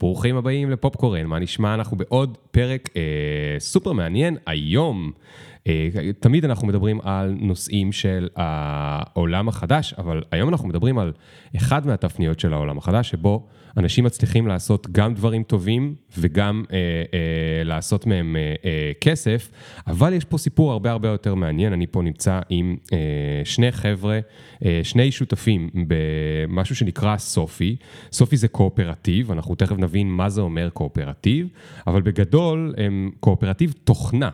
ברוכים הבאים לפופקורן, מה נשמע? אנחנו בעוד פרק אה, סופר מעניין. היום, אה, תמיד אנחנו מדברים על נושאים של העולם החדש, אבל היום אנחנו מדברים על אחד מהתפניות של העולם החדש, שבו אנשים מצליחים לעשות גם דברים טובים וגם אה, אה, לעשות מהם אה, אה, כסף, אבל יש פה סיפור הרבה הרבה יותר מעניין. אני פה נמצא עם אה, שני חבר'ה, אה, שני שותפים במשהו שנקרא סופי. סופי זה קואופרטיב, אנחנו תכף נבין מה זה אומר קואופרטיב, אבל בגדול הם קואופרטיב תוכנה.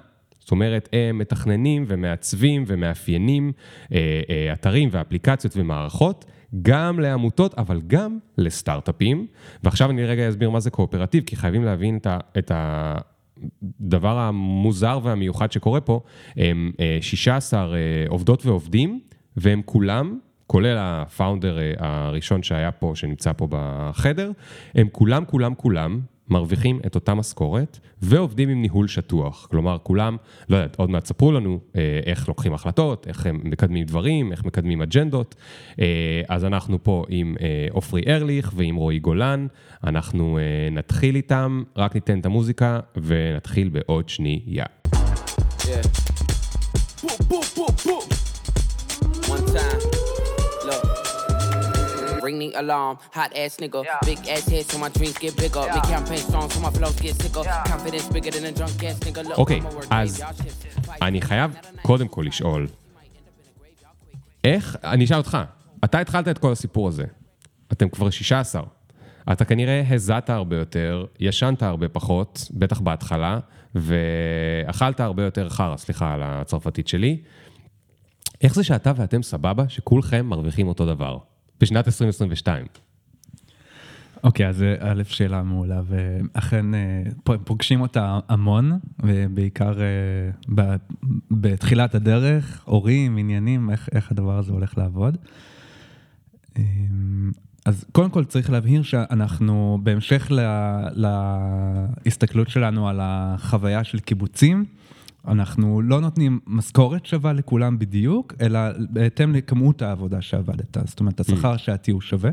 זאת אומרת, הם מתכננים ומעצבים ומאפיינים אה, אה, אתרים ואפליקציות ומערכות, גם לעמותות, אבל גם לסטארט-אפים. ועכשיו אני רגע אסביר מה זה קואופרטיב, כי חייבים להבין את ה... את הדבר המוזר והמיוחד שקורה פה, הם 16 אה, עובדות ועובדים, והם כולם, כולל הפאונדר הראשון שהיה פה, שנמצא פה בחדר, הם כולם, כולם, כולם מרוויחים את אותה משכורת ועובדים עם ניהול שטוח. כלומר, כולם, לא יודעת, עוד מעט ספרו לנו אה, איך לוקחים החלטות, איך הם מקדמים דברים, איך מקדמים אג'נדות. אה, אז אנחנו פה עם אה, עופרי ארליך ועם רועי גולן, אנחנו אה, נתחיל איתם, רק ניתן את המוזיקה ונתחיל בעוד שנייה. Yeah. Boom, boom, boom, boom. One time. Ring the alarm. Hot ass nigga, yeah. big ass head so my dreams get bigger. Yeah. Make campaign songs so my flows get sicker. Yeah. Confidence bigger than a drunk ass nigga. אוקיי, אז אני חייב קודם כל לשאול, איך, אני אשאל אותך, אתה התחלת את כל הסיפור הזה, אתם כבר 16, אתה כנראה הזעת הרבה יותר, ישנת הרבה פחות, בטח בהתחלה, ואכלת הרבה יותר חרא, סליחה על הצרפתית שלי. איך זה שאתה ואתם סבבה, שכולכם מרוויחים אותו דבר? בשנת 2022. אוקיי, אז א', שאלה מעולה, ואכן אה, פוגשים אותה המון, ובעיקר אה, בתחילת הדרך, הורים, עניינים, איך, איך הדבר הזה הולך לעבוד. אמ, אז קודם כל צריך להבהיר שאנחנו, בהמשך לה, להסתכלות שלנו על החוויה של קיבוצים, אנחנו לא נותנים משכורת שווה לכולם בדיוק, אלא בהתאם לכמות העבודה שעבדת. זאת אומרת, השכר mm. השעתי הוא שווה.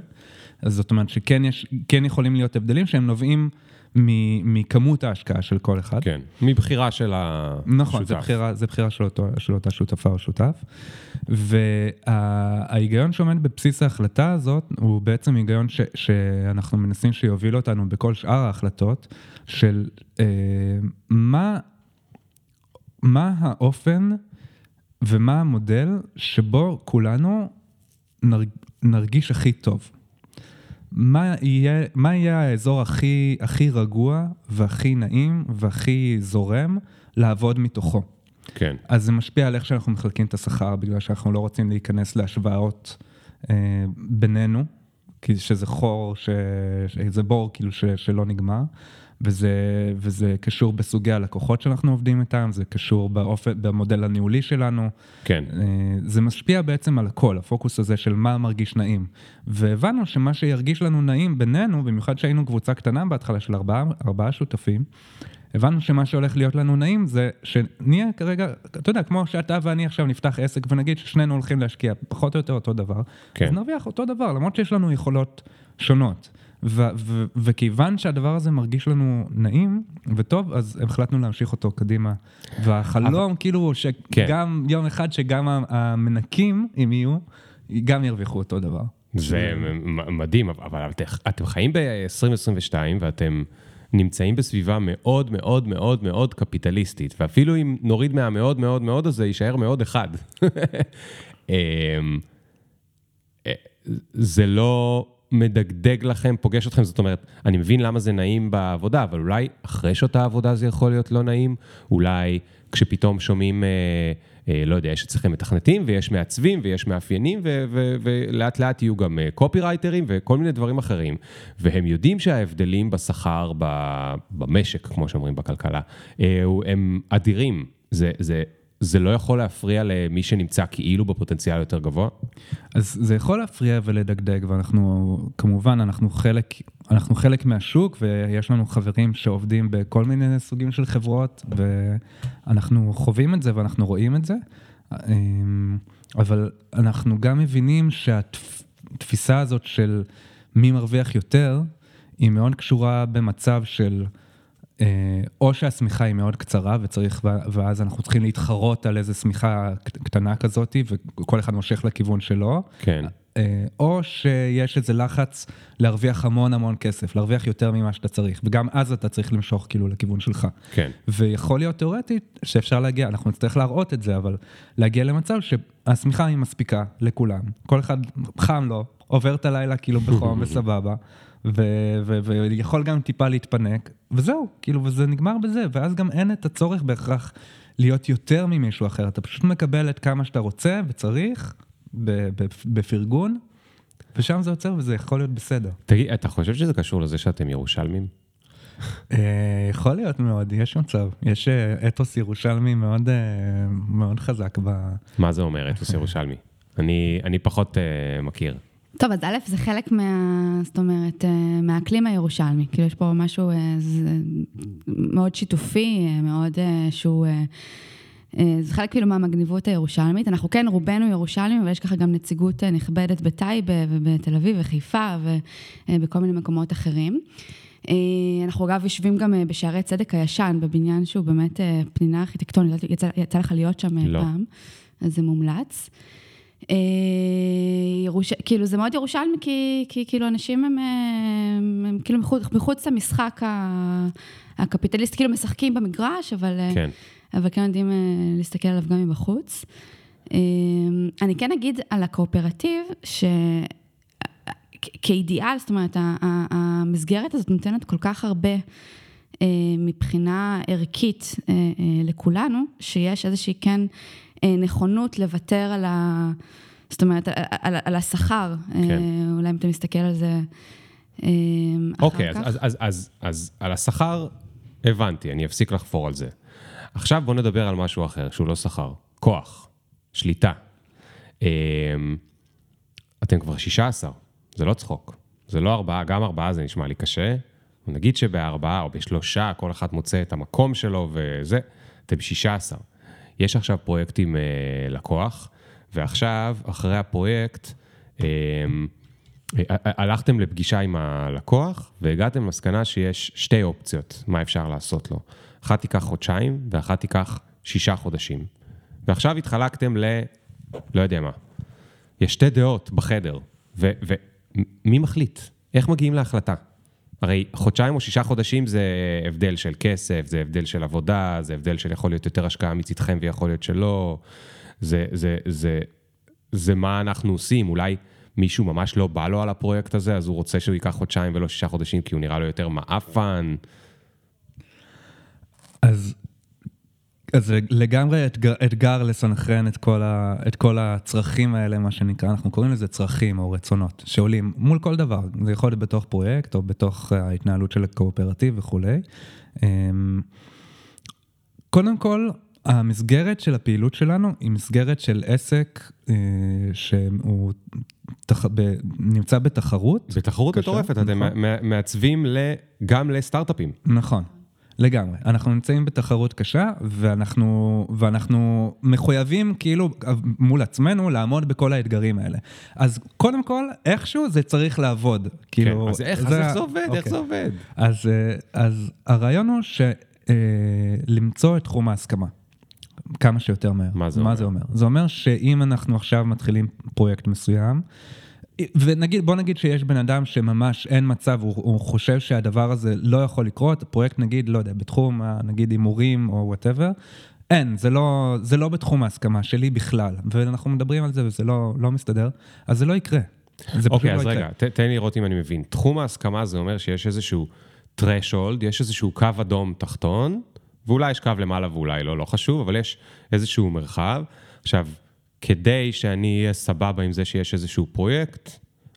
אז זאת אומרת שכן יש, כן יכולים להיות הבדלים שהם נובעים מכמות ההשקעה של כל אחד. כן, מבחירה של השותף. נכון, זה בחירה, זה בחירה של, אותו, של אותה שותפה או שותף. וההיגיון שעומד בבסיס ההחלטה הזאת, הוא בעצם היגיון ש, שאנחנו מנסים שיוביל אותנו בכל שאר ההחלטות, של אה, מה מה האופן ומה המודל שבו כולנו נרג, נרגיש הכי טוב. מה יהיה, מה יהיה האזור הכי, הכי רגוע והכי נעים והכי זורם לעבוד מתוכו. כן. אז זה משפיע על איך שאנחנו מחלקים את השכר, בגלל שאנחנו לא רוצים להיכנס להשוואות אה, בינינו, כי שזה חור, ש, זה בור כאילו ש, שלא נגמר. וזה, וזה קשור בסוגי הלקוחות שאנחנו עובדים איתם, זה קשור באופן, במודל הניהולי שלנו. כן. אה, זה משפיע בעצם על הכל, הפוקוס הזה של מה מרגיש נעים. והבנו שמה שירגיש לנו נעים בינינו, במיוחד שהיינו קבוצה קטנה בהתחלה של ארבעה, ארבעה שותפים, הבנו שמה שהולך להיות לנו נעים זה שנהיה כרגע, אתה יודע, כמו שאתה ואני עכשיו נפתח עסק ונגיד ששנינו הולכים להשקיע פחות או יותר אותו דבר, כן. אז נרוויח אותו דבר, למרות שיש לנו יכולות שונות. וכיוון שהדבר הזה מרגיש לנו נעים וטוב, אז החלטנו להמשיך אותו קדימה. והחלום, אבל... כאילו, שגם כן. יום אחד שגם המנקים, אם יהיו, גם ירוויחו אותו דבר. זה מדהים, אבל אתם חיים ב-2022 ואתם נמצאים בסביבה מאוד מאוד מאוד מאוד קפיטליסטית, ואפילו אם נוריד מהמאוד מאוד מאוד הזה, יישאר מאוד אחד. אמ, אה, זה לא... מדגדג לכם, פוגש אתכם, זאת אומרת, אני מבין למה זה נעים בעבודה, אבל אולי אחרי שעות העבודה זה יכול להיות לא נעים, אולי כשפתאום שומעים, אה, אה, לא יודע, יש אצלכם מתכנתים ויש מעצבים ויש מאפיינים, ו- ו- ולאט לאט יהיו גם אה, קופירייטרים וכל מיני דברים אחרים, והם יודעים שההבדלים בשכר במשק, כמו שאומרים בכלכלה, אה, הם אדירים. זה, זה זה לא יכול להפריע למי שנמצא כאילו בפוטנציאל יותר גבוה? אז זה יכול להפריע ולדגדג, ואנחנו, כמובן, אנחנו חלק, אנחנו חלק מהשוק, ויש לנו חברים שעובדים בכל מיני סוגים של חברות, ואנחנו חווים את זה ואנחנו רואים את זה, אמ, אבל אנחנו גם מבינים שהתפיסה הזאת של מי מרוויח יותר, היא מאוד קשורה במצב של... אה, או שהשמיכה היא מאוד קצרה וצריך, ואז אנחנו צריכים להתחרות על איזה שמיכה קטנה כזאת, וכל אחד מושך לכיוון שלו. כן. אה, או שיש איזה לחץ להרוויח המון המון כסף, להרוויח יותר ממה שאתה צריך, וגם אז אתה צריך למשוך כאילו לכיוון שלך. כן. ויכול להיות תיאורטית שאפשר להגיע, אנחנו נצטרך להראות את זה, אבל להגיע למצב שהשמיכה היא מספיקה לכולם, כל אחד חם לו, עובר את הלילה כאילו בחום וסבבה. ויכול גם טיפה להתפנק, וזהו, כאילו, וזה נגמר בזה, ואז גם אין את הצורך בהכרח להיות יותר ממישהו אחר, אתה פשוט מקבל את כמה שאתה רוצה וצריך, בפרגון, ושם זה עוצר וזה יכול להיות בסדר. תגיד, אתה חושב שזה קשור לזה שאתם ירושלמים? אה, יכול להיות מאוד, יש מצב. יש אה, אתוס ירושלמי מאוד, אה, מאוד חזק ב... מה זה אומר אתוס ירושלמי? אני, אני פחות uh, מכיר. טוב, אז א', זה חלק מה... זאת אומרת, מהאקלים הירושלמי. כאילו, יש פה משהו מאוד שיתופי, מאוד שהוא... אה, זה חלק כאילו מהמגניבות הירושלמית. אנחנו כן, רובנו ירושלמים, אבל יש ככה גם נציגות אה, נכבדת בטייבה ובתל אביב וחיפה ובכל מיני מקומות אחרים. אה, אנחנו אגב יושבים גם בשערי צדק הישן, בבניין שהוא באמת פנינה ארכיטקטונית, יצא, יצא לך להיות שם לא. פעם, אז זה מומלץ. ירוש... כאילו זה מאוד ירושלמי, כי, כי כאילו אנשים הם, הם, הם כאילו מחוץ, מחוץ למשחק הקפיטליסטי, כאילו משחקים במגרש, אבל... כן. אבל כן יודעים אה, להסתכל עליו גם מבחוץ. אה, אני כן אגיד על הקואופרטיב, שכאידיאל, זאת אומרת, המסגרת הזאת נותנת כל כך הרבה אה, מבחינה ערכית לכולנו, שיש איזושהי כן נכונות לוותר על ה... זאת אומרת, על, על השכר, כן. אולי אם אתה מסתכל על זה אחר אוקיי, כך. אוקיי, אז, אז, אז, אז על השכר הבנתי, אני אפסיק לחפור על זה. עכשיו בואו נדבר על משהו אחר, שהוא לא שכר. כוח, שליטה. אתם כבר 16, זה לא צחוק. זה לא ארבעה, גם ארבעה זה נשמע לי קשה. נגיד שבארבעה או בשלושה, כל אחד מוצא את המקום שלו וזה, אתם 16. יש עכשיו פרויקטים אה, לקוח, ועכשיו, אחרי הפרויקט, אה, אה, הלכתם לפגישה עם הלקוח, והגעתם למסקנה שיש שתי אופציות, מה אפשר לעשות לו. אחת תיקח חודשיים, ואחת תיקח שישה חודשים. ועכשיו התחלקתם ל... לא יודע מה. יש שתי דעות בחדר, ומי מחליט? איך מגיעים להחלטה? הרי חודשיים או שישה חודשים זה הבדל של כסף, זה הבדל של עבודה, זה הבדל של יכול להיות יותר השקעה מצדכם ויכול להיות שלא. זה, זה, זה, זה מה אנחנו עושים, אולי מישהו ממש לא בא לו על הפרויקט הזה, אז הוא רוצה שהוא ייקח חודשיים ולא שישה חודשים כי הוא נראה לו יותר מעפן. אז זה לגמרי אתגר, אתגר לסנכרן את כל, ה, את כל הצרכים האלה, מה שנקרא, אנחנו קוראים לזה צרכים או רצונות, שעולים מול כל דבר, זה יכול להיות בתוך פרויקט או בתוך ההתנהלות של הקואופרטיב וכולי. אמ, קודם כל, המסגרת של הפעילות שלנו היא מסגרת של עסק אה, שהוא תח... ב... נמצא בתחרות. בתחרות מטורפת, נכון. אתם מעצבים גם לסטארט-אפים. נכון. לגמרי. אנחנו נמצאים בתחרות קשה, ואנחנו, ואנחנו מחויבים כאילו מול עצמנו לעמוד בכל האתגרים האלה. אז קודם כל, איכשהו זה צריך לעבוד. כאילו, כן, אז איך זה, איך זה עובד? אוקיי. איך זה עובד? אז, אה, אז הרעיון הוא ש... אה, למצוא את תחום ההסכמה. כמה שיותר מהר. מה זה מה אומר? זה אומר? זה אומר שאם אנחנו עכשיו מתחילים פרויקט מסוים, ונגיד, בוא נגיד שיש בן אדם שממש אין מצב, הוא, הוא חושב שהדבר הזה לא יכול לקרות, פרויקט נגיד, לא יודע, בתחום נגיד הימורים או whatever, אין, זה לא, זה לא בתחום ההסכמה שלי בכלל, ואנחנו מדברים על זה וזה לא, לא מסתדר, אז זה לא יקרה. זה אוקיי, okay, אז לא רגע, ת, תן לי לראות אם אני מבין. תחום ההסכמה זה אומר שיש איזשהו threshold, יש איזשהו קו אדום תחתון, ואולי יש קו למעלה ואולי לא, לא חשוב, אבל יש איזשהו מרחב. עכשיו, כדי שאני אהיה סבבה עם זה שיש איזשהו פרויקט,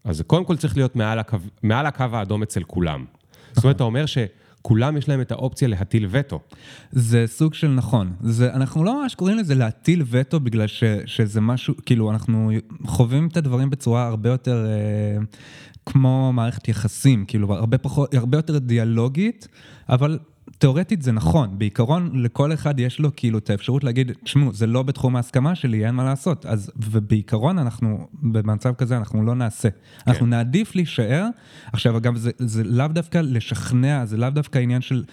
אז זה קודם כל צריך להיות מעל הקו, מעל הקו האדום אצל כולם. זאת אומרת, אתה אומר שכולם יש להם את האופציה להטיל וטו. זה סוג של נכון. זה, אנחנו לא ממש קוראים לזה להטיל וטו בגלל ש, שזה משהו, כאילו, אנחנו חווים את הדברים בצורה הרבה יותר אה, כמו מערכת יחסים, כאילו, הרבה, פחות, הרבה יותר דיאלוגית, אבל תיאורטית זה נכון, בעיקרון לכל אחד יש לו כאילו את האפשרות להגיד, תשמעו, זה לא בתחום ההסכמה שלי, אין מה לעשות. אז, ובעיקרון אנחנו, במצב כזה אנחנו לא נעשה. כן. אנחנו נעדיף להישאר. עכשיו, אגב, זה, זה לאו דווקא לשכנע, זה לאו דווקא עניין של...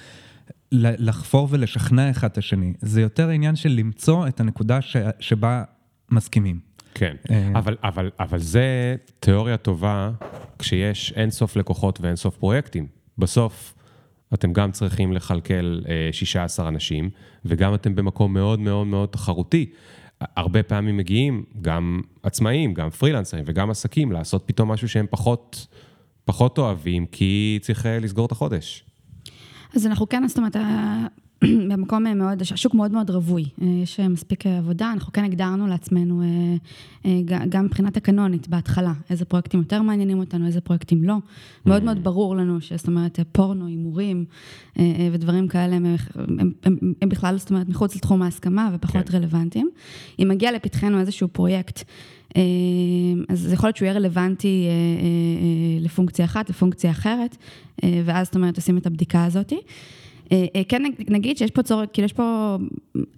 לחפור ולשכנע אחד את השני, זה יותר עניין של למצוא את הנקודה ש, שבה מסכימים. כן, אה, אבל, אבל, אבל זה תיאוריה טובה כשיש אין סוף לקוחות ואין סוף פרויקטים. בסוף אתם גם צריכים לכלכל 16 אה, אנשים, וגם אתם במקום מאוד מאוד מאוד תחרותי. הרבה פעמים מגיעים גם עצמאים, גם פרילנסרים וגם עסקים לעשות פתאום משהו שהם פחות, פחות אוהבים, כי צריך אה, לסגור את החודש. אז אנחנו כן, זאת אומרת, במקום מאוד, השוק מאוד מאוד רווי, אה, יש מספיק עבודה, אנחנו כן הגדרנו לעצמנו, אה, גם מבחינה תקנונית בהתחלה, איזה פרויקטים יותר מעניינים אותנו, איזה פרויקטים לא. מאוד מאוד ברור לנו שזאת אומרת, פורנו, הימורים ודברים כאלה, הם, הם, הם, הם בכלל, זאת אומרת, מחוץ לתחום ההסכמה ופחות כן. רלוונטיים. אם מגיע לפתחנו איזשהו פרויקט, אז זה יכול להיות שהוא יהיה רלוונטי לפונקציה אחת, לפונקציה אחרת, ואז זאת אומרת, עושים את הבדיקה הזאתי. אה, אה, כן נגיד שיש פה צורך, כאילו יש פה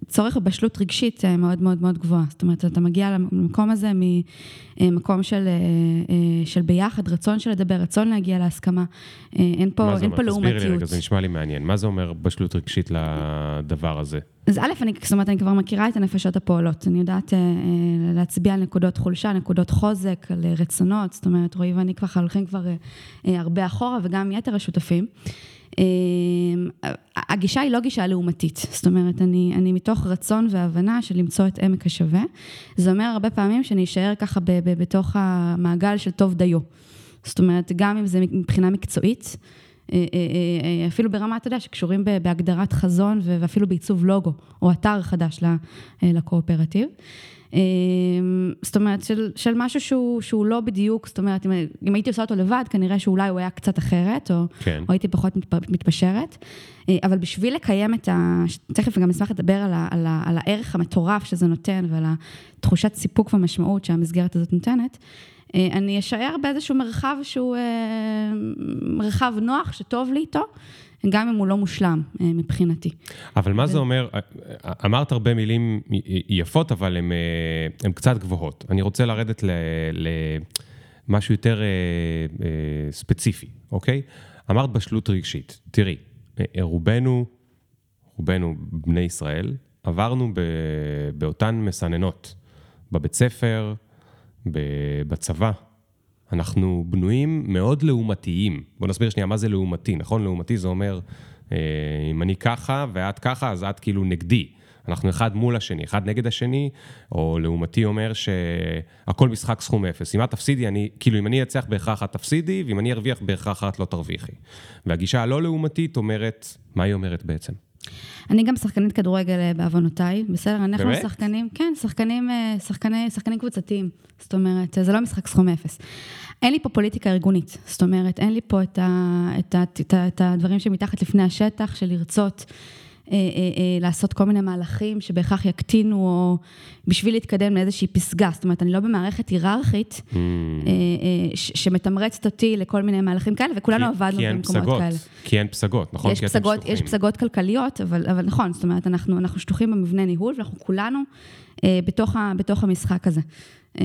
צורך בשלות רגשית אה, מאוד מאוד מאוד גבוהה. זאת אומרת, אתה מגיע למקום הזה ממקום של, של ביחד, רצון של לדבר, רצון להגיע להסכמה. אין פה, אין פה לעומתיות. תסבירי לי רגע, זה נשמע לי מעניין. מה זה אומר בשלות רגשית לדבר הזה? אז א', אני, זאת אומרת, אני כבר מכירה את הנפשות הפועלות. אני יודעת להצביע על נקודות חולשה, נקודות חוזק, על רצונות. זאת אומרת, רועי ואני כבר הולכים כבר הרבה אחורה, וגם יתר השותפים. אמ, הגישה היא לא גישה לעומתית, זאת אומרת, אני, אני מתוך רצון והבנה של למצוא את עמק השווה. זה אומר הרבה פעמים שאני אשאר ככה ב, ב, בתוך המעגל של טוב דיו. זאת אומרת, גם אם זה מבחינה מקצועית, אה, אה, אה, אפילו ברמה, אתה יודע, שקשורים בהגדרת חזון ואפילו בעיצוב לוגו, או אתר חדש לקואופרטיב. אמ, זאת אומרת, של, של משהו שהוא, שהוא לא בדיוק, זאת אומרת, אם, אם הייתי עושה אותו לבד, כנראה שאולי הוא היה קצת אחרת, או, כן. או הייתי פחות מתפשרת. אה, אבל בשביל לקיים את ה... תכף גם אשמח לדבר על, ה, על, ה, על הערך המטורף שזה נותן, ועל התחושת סיפוק ומשמעות שהמסגרת הזאת נותנת, אה, אני אשאר באיזשהו מרחב שהוא אה, מרחב נוח, שטוב לי איתו. גם אם הוא לא מושלם אה, מבחינתי. אבל מה ו... זה אומר, אה, אמרת הרבה מילים יפות, אבל הן אה, קצת גבוהות. אני רוצה לרדת למשהו יותר ספציפי, אוקיי? אמרת בשלות רגשית. תראי, רובנו, רובנו בני ישראל, עברנו באותן מסננות, בבית ספר, בצבא, אנחנו בנויים מאוד לעומתיים. בוא נסביר שנייה מה זה לעומתי, נכון? לעומתי זה אומר, אה, אם אני ככה ואת ככה, אז את כאילו נגדי. אנחנו אחד מול השני, אחד נגד השני, או לעומתי אומר שהכל משחק סכום אפס. אם את תפסידי, אני, כאילו אם אני אצליח בהכרח את תפסידי, ואם אני ארוויח בהכרח את לא תרוויחי. והגישה הלא לעומתית אומרת, מה היא אומרת בעצם? אני גם שחקנית כדורגל אה, בעוונותיי, בסדר? אנחנו באמת? שחקנים, כן, שחקנים, אה, שחקני, שחקנים קבוצתיים. זאת אומרת, זה לא משחק סכום אפס. אין לי פה פוליטיקה ארגונית, זאת אומרת, אין לי פה את, ה, את, ה, את, ה, את הדברים שמתחת לפני השטח, של לרצות אה, אה, אה, לעשות כל מיני מהלכים שבהכרח יקטינו, או בשביל להתקדם לאיזושהי פסגה. זאת אומרת, אני לא במערכת היררכית mm. אה, אה, שמתמרצת אותי לכל מיני מהלכים כאלה, וכולנו כי, עבדנו כי במקומות כאלה. כי אין פסגות, נכון? יש, פסגות, יש פסגות כלכליות, אבל, אבל נכון, זאת אומרת, אנחנו, אנחנו שטוחים במבנה ניהול, ואנחנו כולנו אה, בתוך, ה, בתוך המשחק הזה. אה,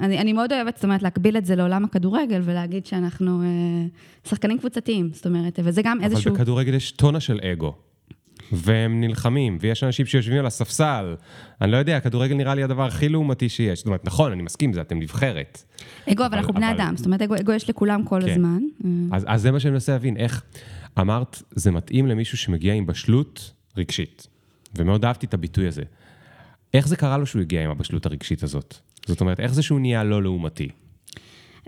אני, אני מאוד אוהבת, זאת אומרת, להקביל את זה לעולם הכדורגל ולהגיד שאנחנו אה, שחקנים קבוצתיים, זאת אומרת, וזה גם איזשהו... אבל בכדורגל יש טונה של אגו. והם נלחמים, ויש אנשים שיושבים על הספסל. אני לא יודע, הכדורגל נראה לי הדבר הכי לעומתי שיש. זאת אומרת, נכון, אני מסכים, זה אתם נבחרת. אגו, אבל אנחנו בני אדם, זאת אומרת, אגו יש לכולם כל כן. הזמן. אז, אז זה מה שאני מנסה להבין, איך אמרת, זה מתאים למישהו שמגיע עם בשלות רגשית. ומאוד אהבתי את הביטוי הזה. איך זה קרה לו שהוא הגיע עם הבשלות הרגשית הזאת? זאת אומרת, איך זה שהוא נהיה לא לעומתי?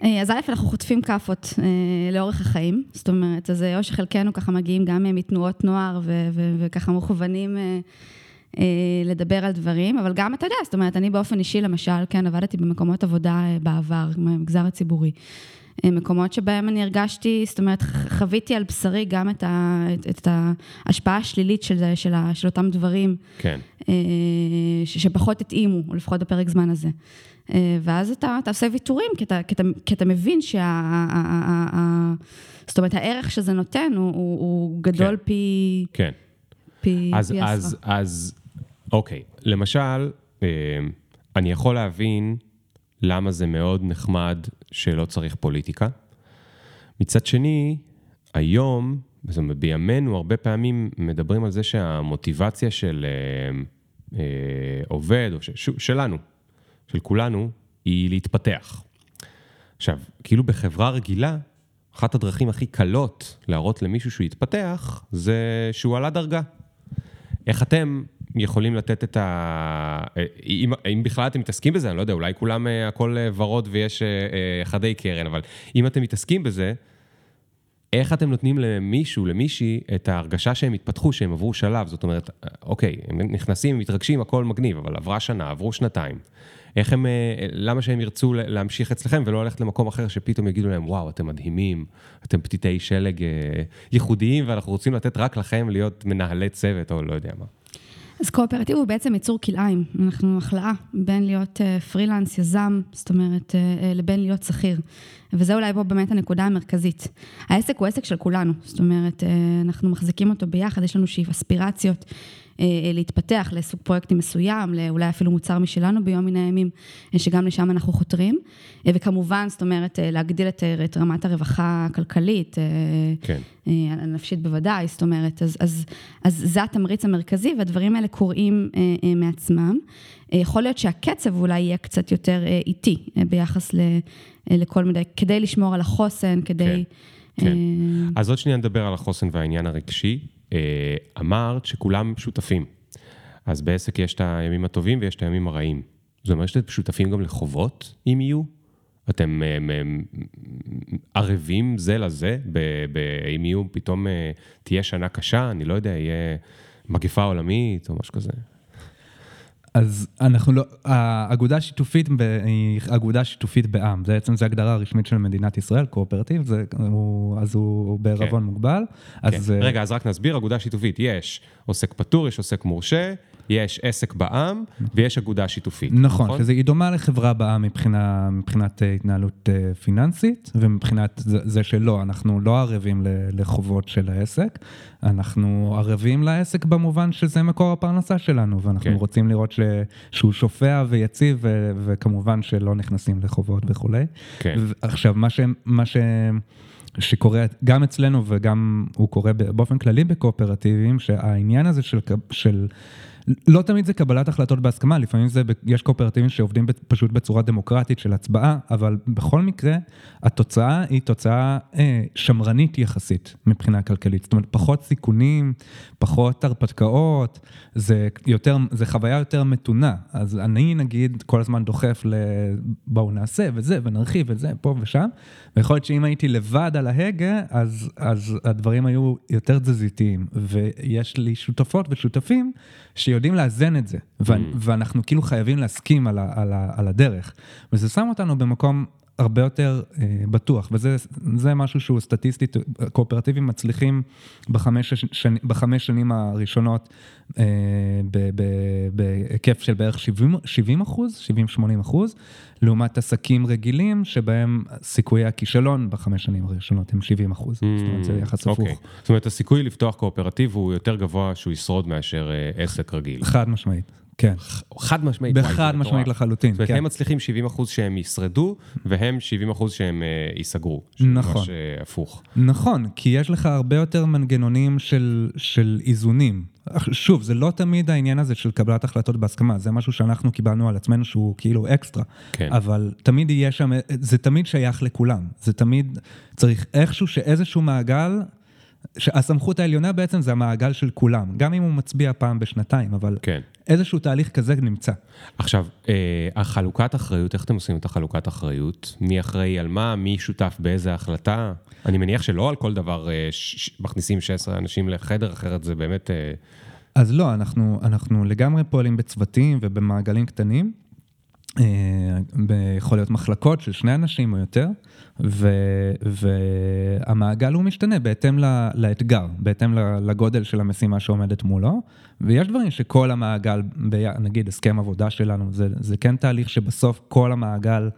אה, אז א', אנחנו חוטפים כאפות אה, לאורך החיים, זאת אומרת, אז או שחלקנו ככה מגיעים גם מתנועות נוער וככה מוכוונים אה, לדבר על דברים, אבל גם אתה יודע, זאת אומרת, אני באופן אישי למשל, כן, עבדתי במקומות עבודה בעבר, במגזר הציבורי. אה, מקומות שבהם אני הרגשתי, זאת אומרת, חוויתי על בשרי גם את, ה, את, את ההשפעה השלילית של, זה, של, ה, של אותם דברים, כן. אה, ש, שפחות התאימו, לפחות בפרק זמן הזה. אה, ואז אתה, עושה ויתורים, כי אתה, כי אתה, כי אתה מבין שה... ה- ה- ה- זאת אומרת, הערך שזה נותן הוא, הוא, הוא גדול כן. פי, כן. פי, אז, פי אז, עשרה. אז, אוקיי, למשל, אה, אני יכול להבין למה זה מאוד נחמד שלא צריך פוליטיקה. מצד שני, היום, זאת אומרת, בימינו, הרבה פעמים מדברים על זה שהמוטיבציה של אה, אה, עובד, או ש, שלנו, של כולנו, היא להתפתח. עכשיו, כאילו בחברה רגילה, אחת הדרכים הכי קלות להראות למישהו שהוא יתפתח, זה שהוא עלה דרגה. איך אתם יכולים לתת את ה... אם, אם בכלל אתם מתעסקים בזה, אני לא יודע, אולי כולם אה, הכל אה, ורוד ויש אה, חדי קרן, אבל אם אתם מתעסקים בזה, איך אתם נותנים למישהו, למישהי, את ההרגשה שהם התפתחו, שהם עברו שלב? זאת אומרת, אוקיי, הם נכנסים, מתרגשים, הכל מגניב, אבל עברה שנה, עברו שנתיים. איך הם, אה, למה שהם ירצו להמשיך אצלכם ולא ללכת למקום אחר שפתאום יגידו להם, וואו, אתם מדהימים, אתם פתיתי שלג אה, ייחודיים ואנחנו רוצים לתת רק לכם להיות מנהלי צוות או לא יודע מה. אז קואופרטיב הוא בעצם יצור כלאיים. אנחנו החלאה בין להיות אה, פרילנס, יזם, זאת אומרת, אה, אה, לבין להיות שכיר. וזה אולי פה באמת הנקודה המרכזית. העסק הוא עסק של כולנו, זאת אומרת, אנחנו מחזיקים אותו ביחד, יש לנו שאיפ אספירציות להתפתח לסוג פרויקטים מסוים, לאולי אפילו מוצר משלנו ביום מן הימים, אה, שגם לשם אנחנו חותרים. אה, וכמובן, זאת אומרת, אה, להגדיל את, אה, את רמת הרווחה הכלכלית. אה, כן. אה, הנפשית בוודאי, זאת אומרת, אז, אז, אז זה התמריץ המרכזי, והדברים האלה קורים אה, אה, מעצמם. אה, יכול להיות שהקצב אולי יהיה קצת יותר אה, איטי אה, ביחס ל, אה, לכל מיני, כדי לשמור על החוסן, כדי... כן. אה, אז עוד שנייה נדבר על החוסן והעניין הרגשי. אה, אמרת שכולם שותפים. אז בעסק יש את הימים הטובים ויש את הימים הרעים. זאת אומרת שאתם שותפים גם לחובות, אם יהיו? אתם אה, ערבים זה לזה, אם יהיו, פתאום אה, תהיה שנה קשה, אני לא יודע, יהיה מגפה עולמית או משהו כזה. אז אנחנו לא, האגודה השיתופית היא אגודה שיתופית בעם, זה בעצם, זו הגדרה הרשמית של מדינת ישראל, קואופרטיב, זה, הוא, אז הוא בערבון כן. מוגבל. אז, כן. אה, רגע, אז רק נסביר, אגודה שיתופית, יש עוסק פטור, יש עוסק מורשה, יש עסק בעם ויש אגודה שיתופית. נכון, שזה, היא דומה לחברה בעם מבחינה, מבחינת אה, התנהלות אה, פיננסית, ומבחינת זה, שלא, אנחנו לא ערבים לחובות של העסק, אנחנו ערבים לעסק במובן שזה מקור הפרנסה שלנו, ואנחנו כן. רוצים לראות ש, שהוא שופע ויציב, ו, וכמובן שלא נכנסים לחובות וכולי. כן. עכשיו, מה, ש, מה ש, שקורה גם אצלנו וגם הוא קורה באופן כללי בקואופרטיבים, שהעניין הזה של, של לא תמיד זה קבלת החלטות בהסכמה, לפעמים זה, יש קואופרטיבים שעובדים פשוט בצורה דמוקרטית של הצבעה, אבל בכל מקרה, התוצאה היא תוצאה אה, שמרנית יחסית מבחינה כלכלית. זאת אומרת, פחות סיכונים, פחות הרפתקאות, זה, יותר, זה חוויה יותר מתונה. אז אני נגיד כל הזמן דוחף ל... בואו נעשה וזה, ונרחיב וזה, פה ושם, ויכול להיות שאם הייתי לבד על ההגה, אז, אז הדברים היו יותר תזזיתיים. ויש לי שותפות ושותפים שיודעים לאזן את זה, ו- ואנחנו כאילו חייבים להסכים על, על, על הדרך. וזה שם אותנו במקום הרבה יותר אה, בטוח, וזה זה משהו שהוא סטטיסטית, קואופרטיבים מצליחים בחמש, שני, בחמש שנים הראשונות אה, בהיקף של בערך 70, 70 אחוז, 70-80 אחוז, לעומת עסקים רגילים שבהם סיכויי הכישלון בחמש שנים הראשונות הם 70 אחוז. זאת אומרת, זה יחס הפוך. אוקיי. זאת אומרת, הסיכוי לפתוח קואופרטיב הוא יותר גבוה שהוא ישרוד מאשר אה, עסק רגיל. חד משמעית, כן. חד משמעית. בחד. משמעית לחלוטין, זאת אומרת, כן. הם מצליחים 70 אחוז שהם ישרדו, והם 70 אחוז שהם אה, ייסגרו. שזה נכון. ממש אה, הפוך. נכון, כי יש לך הרבה יותר מנגנונים של, של איזונים. שוב, זה לא תמיד העניין הזה של קבלת החלטות בהסכמה, זה משהו שאנחנו קיבלנו על עצמנו שהוא כאילו אקסטרה. כן. אבל תמיד יהיה שם, זה תמיד שייך לכולם. זה תמיד צריך איכשהו שאיזשהו מעגל, שהסמכות העליונה בעצם זה המעגל של כולם, גם אם הוא מצביע פעם בשנתיים, אבל כן. איזשהו תהליך כזה נמצא. עכשיו, אה, החלוקת אחריות, איך אתם עושים את החלוקת אחריות? מי אחראי על מה? מי שותף באיזה החלטה? אני מניח שלא על כל דבר אה, ש- מכניסים 16 אנשים לחדר, אחרת זה באמת... אה, אז לא, אנחנו, אנחנו לגמרי פועלים בצוותים ובמעגלים קטנים. אה, יכול להיות מחלקות של שני אנשים או יותר, ו, והמעגל הוא משתנה בהתאם לאתגר, בהתאם לגודל של המשימה שעומדת מולו, ויש דברים שכל המעגל, נגיד הסכם עבודה שלנו, זה, זה כן תהליך שבסוף כל המעגל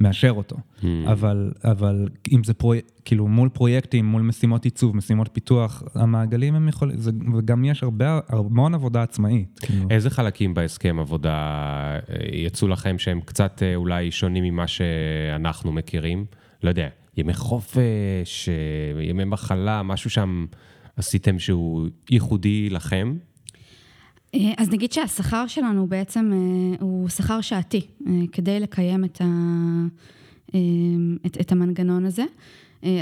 מאשר אותו. Hmm. אבל, אבל אם זה פרויקט, כאילו מול פרויקטים, מול משימות עיצוב, משימות פיתוח, המעגלים הם יכולים, זה, וגם יש הרבה, המון עבודה עצמאית. כאילו. איזה חלקים בהסכם עבודה אה, יצאו לכם שהם קצת אה, אולי שונים ממה שאנחנו מכירים? לא יודע, ימי חופש, אה, ימי מחלה, משהו שם עשיתם שהוא ייחודי לכם? אה, אז נגיד שהשכר שלנו בעצם אה, הוא שכר שעתי, כדי לקיים את, ה, את, את המנגנון הזה.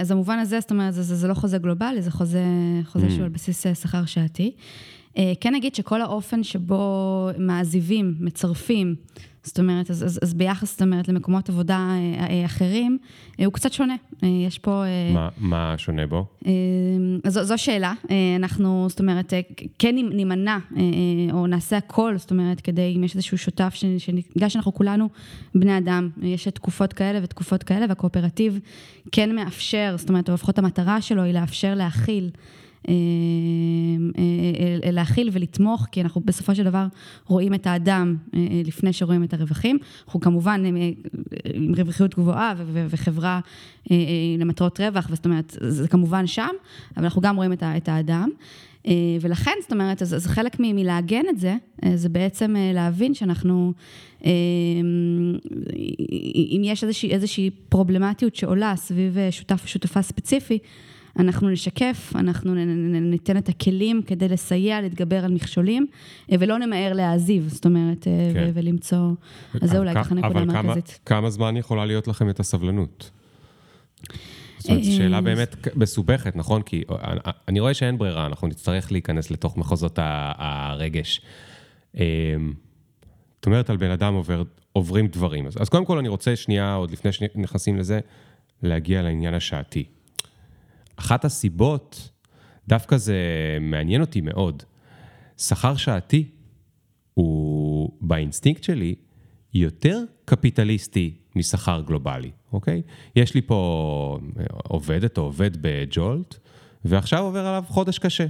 אז במובן הזה, זאת אומרת, זה, זה, זה לא חוזה גלובלי, זה חוזה, חוזה mm. שהוא על בסיס שכר שעתי. כן נגיד שכל האופן שבו מעזיבים, מצרפים, זאת אומרת, אז, אז, אז ביחס, זאת אומרת, למקומות עבודה אה, אה, אחרים, אה, הוא קצת שונה. יש פה... מה, מה שונה בו? זו, זו שאלה. אנחנו, זאת אומרת, כן נימנע, או נעשה הכל, זאת אומרת, כדי, אם יש איזשהו שותף, בגלל שאנחנו כולנו בני אדם, יש תקופות כאלה ותקופות כאלה, והקואופרטיב כן מאפשר, זאת אומרת, או לפחות המטרה שלו היא לאפשר להכיל. אה, אה, אה, להכיל ולתמוך, כי אנחנו בסופו של דבר רואים את האדם לפני שרואים את הרווחים. אנחנו כמובן עם רווחיות גבוהה וחברה למטרות רווח, זאת אומרת, זה כמובן שם, אבל אנחנו גם רואים את האדם. ולכן, זאת אומרת, אז חלק מלעגן את זה, זה בעצם להבין שאנחנו, אם יש איזושהי, איזושהי פרובלמטיות שעולה סביב שותף או שותפה ספציפי, אנחנו נשקף, אנחנו ניתן את הכלים כדי לסייע, להתגבר על מכשולים, אה, ולא נמהר להעזיב, זאת אומרת, אה, כן. ולמצוא... אז זה אולי ככה נקודה מרכזית. אבל כמה זמן יכולה להיות לכם את הסבלנות? זאת אומרת, שאלה אה, באמת מסובכת, נכון? כי אני רואה שאין ברירה, אנחנו נצטרך להיכנס לתוך מחוזות הרגש. את אומרת על בן אדם עובר, עוברים דברים. אז, אז קודם כל אני רוצה שנייה, עוד לפני שנכנסים לזה, להגיע לעניין השעתי. אחת הסיבות, דווקא זה מעניין אותי מאוד, שכר שעתי הוא באינסטינקט שלי יותר קפיטליסטי משכר גלובלי, אוקיי? יש לי פה עובדת או עובד בג'ולט, ועכשיו עובר עליו חודש קשה.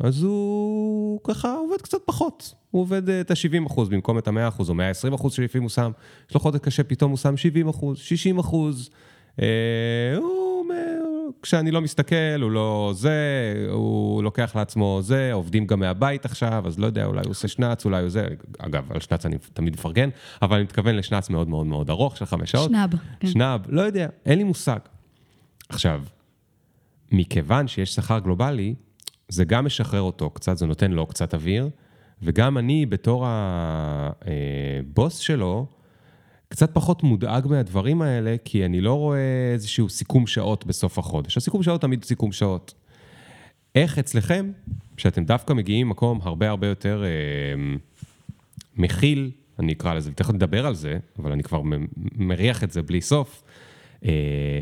אז הוא ככה עובד קצת פחות. הוא עובד את ה-70 אחוז במקום את ה-100 אחוז או 120 אחוז שלפעמים הוא שם. יש לו חודש קשה, פתאום הוא שם 70 אחוז, 60 אחוז. אה, הוא כשאני לא מסתכל, הוא לא זה, הוא לוקח לעצמו זה, עובדים גם מהבית עכשיו, אז לא יודע, אולי הוא עושה שנץ, אולי הוא זה, אגב, על שנץ אני תמיד מפרגן, אבל אני מתכוון לשנץ מאוד מאוד מאוד ארוך, של חמש שעות. שנב. כן. שנב, לא יודע, אין לי מושג. עכשיו, מכיוון שיש שכר גלובלי, זה גם משחרר אותו קצת, זה נותן לו קצת אוויר, וגם אני, בתור הבוס אה, שלו, קצת פחות מודאג מהדברים האלה, כי אני לא רואה איזשהו סיכום שעות בסוף החודש. הסיכום שעות תמיד סיכום שעות. איך אצלכם, שאתם דווקא מגיעים ממקום הרבה הרבה יותר אה, מכיל, אני אקרא לזה, ותכף נדבר על זה, אבל אני כבר מריח את זה בלי סוף, אה,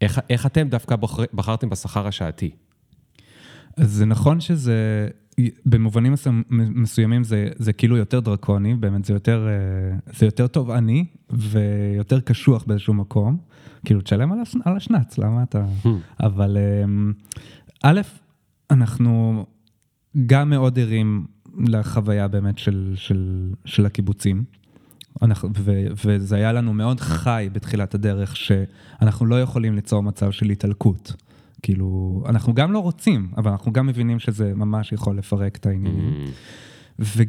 איך, איך אתם דווקא בחר, בחרתם בשכר השעתי? אז זה נכון שזה במובנים מסוימים זה, זה כאילו יותר דרקוני, באמת זה יותר, אה, זה יותר תובעני ויותר קשוח באיזשהו מקום. כאילו, תשלם על, על השנץ, למה אתה... Hmm. אבל אמ, א', אנחנו גם מאוד ערים לחוויה באמת של, של, של הקיבוצים. אנחנו, ו, וזה היה לנו מאוד חי בתחילת הדרך, שאנחנו לא יכולים ליצור מצב של התעלקות. כאילו, אנחנו גם לא רוצים, אבל אנחנו גם מבינים שזה ממש יכול לפרק את העניינים. Mm. ו,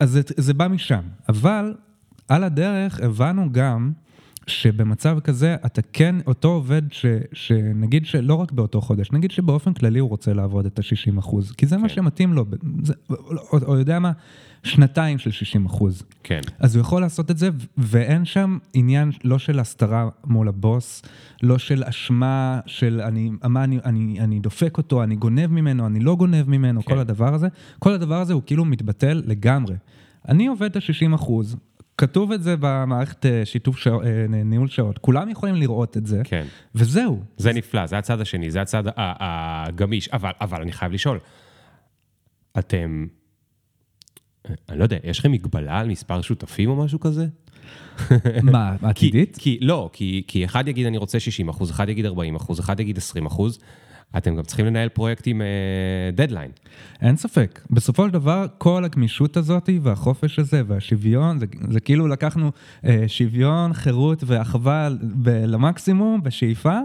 אז זה, זה בא משם. אבל על הדרך הבנו גם שבמצב כזה אתה כן, אותו עובד ש, שנגיד שלא רק באותו חודש, נגיד שבאופן כללי הוא רוצה לעבוד את ה-60 אחוז, כי זה כן. מה שמתאים לו, זה, או, או יודע מה, שנתיים של 60 אחוז. כן. אז הוא יכול לעשות את זה, ואין שם עניין לא של הסתרה מול הבוס, לא של אשמה, של אני, מה, אני, אני, אני דופק אותו, אני גונב ממנו, אני לא גונב ממנו, כן. כל הדבר הזה. כל הדבר הזה הוא כאילו מתבטל לגמרי. אני עובד את ה-60 אחוז, כתוב את זה במערכת אה, שיתוף שע... אה, ניהול שעות, כולם יכולים לראות את זה, כן. וזהו. זה נפלא, זה הצד השני, זה הצד הגמיש, אבל, אבל אני חייב לשאול, אתם, אני לא יודע, יש לכם מגבלה על מספר שותפים או משהו כזה? מה, כי, עתידית? כי, לא, כי, כי אחד יגיד אני רוצה 60 אחוז, אחד יגיד 40 אחוז, אחד יגיד 20 אחוז. אתם גם צריכים לנהל פרויקט עם דדליין. אין ספק. בסופו של דבר, כל הגמישות הזאת והחופש הזה והשוויון, זה, זה כאילו לקחנו אה, שוויון, חירות ואחווה ב- למקסימום בשאיפה,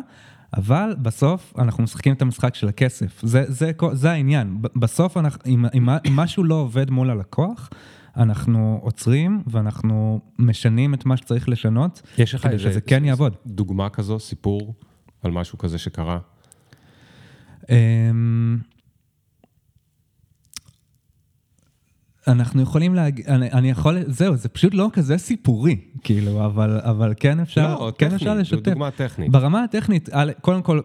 אבל בסוף אנחנו משחקים את המשחק של הכסף. זה, זה, זה העניין. בסוף, אנחנו, אם, אם, משהו לא עובד מול הלקוח, אנחנו עוצרים ואנחנו משנים את מה שצריך לשנות, יש לך כדי איזה שזה כן יעבוד. דוגמה כזו, סיפור על משהו כזה שקרה? אנחנו יכולים להגיד, אני, אני יכול, זהו, זה פשוט לא כזה סיפורי, כאילו, אבל, אבל כן אפשר, לא, כן טכני, אפשר לשתף. דוגמה טכנית. ברמה הטכנית, על- קודם כל,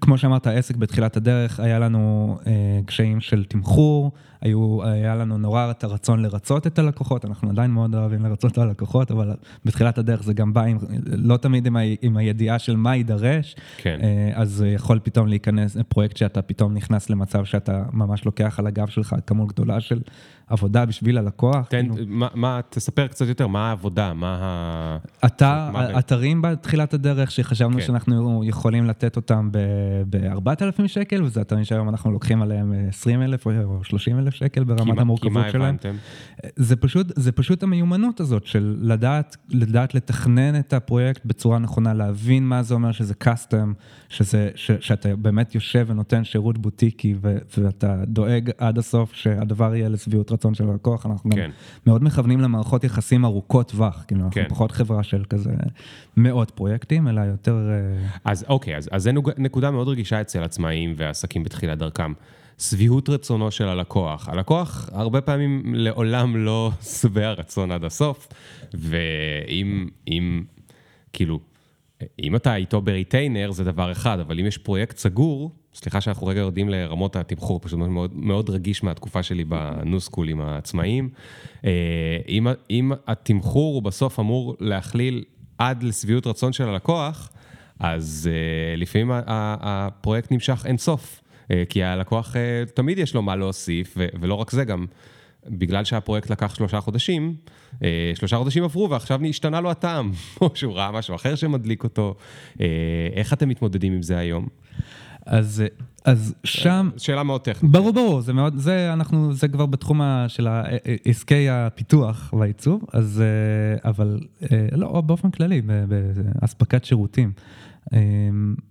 כמו שאמרת, העסק בתחילת הדרך, היה לנו אה, קשיים של תמחור, היו, היה לנו נורא את הרצון לרצות את הלקוחות, אנחנו עדיין מאוד אוהבים לרצות את הלקוחות, אבל בתחילת הדרך זה גם בא עם, לא תמיד עם, ה, עם הידיעה של מה יידרש, כן. אה, אז יכול פתאום להיכנס, פרויקט שאתה פתאום נכנס למצב שאתה ממש לוקח על הגב שלך כמות גדולה של עבודה בשביל הלקוח. תן, כאילו. מה, מה, תספר קצת יותר, מה העבודה, מה ה... אתר, מה אתרים בתחילת הדרך שחשבנו כן. שאנחנו יכולים לתת אותם ב-4,000 שקל, וזה אתרים שהיום אנחנו לוקחים עליהם 20,000 או 30,000 שקל כי ברמת כי המורכבות מה שלהם. הבנתם? זה פשוט, זה פשוט המיומנות הזאת של לדעת, לדעת לתכנן את הפרויקט בצורה נכונה, להבין מה זה אומר שזה קאסטום, שזה, ש, שאתה באמת יושב ונותן שירות בוטיקי ו, ואתה דואג עד הסוף שהדבר יהיה לשביעות רצון של הלקוח. אנחנו גם כן. מאוד מכוונים למערכות יחסים ארוכות טווח, כאילו אנחנו כן. פחות חברה של כזה מאות פרויקטים, אלא יותר... אה, אז אוקיי, אז, אז נוג- נקודה מאוד רגישה אצל עצמאים ועסקים בתחילת דרכם. שביעות רצונו של הלקוח. הלקוח הרבה פעמים לעולם לא שבע רצון עד הסוף, ואם, אם, כאילו, אם אתה איתו בריטיינר זה דבר אחד, אבל אם יש פרויקט סגור, סליחה שאנחנו רגע יורדים לרמות התמחור, פשוט מאוד, מאוד רגיש מהתקופה שלי בניו-סקול עם העצמאים. אה, אם, אם התמחור הוא בסוף אמור להכליל עד לשביעות רצון של הלקוח, אז uh, לפעמים הפרויקט נמשך אין סוף, uh, כי הלקוח תמיד יש לו מה להוסיף, ולא רק זה, גם בגלל שהפרויקט לקח שלושה חודשים, uh, שלושה חודשים עברו ועכשיו השתנה לו הטעם, או שהוא ראה משהו אחר שמדליק אותו. Uh, איך אתם מתמודדים עם זה היום? אז, אז שם... שאלה מאוד טכנית. ברור, ברור, זה מאוד, זה אנחנו, זה כבר בתחום ה- של ה- עסקי הפיתוח והעיצוב, אז, אה, אבל אה, לא, באופן כללי, באספקת שירותים. אה,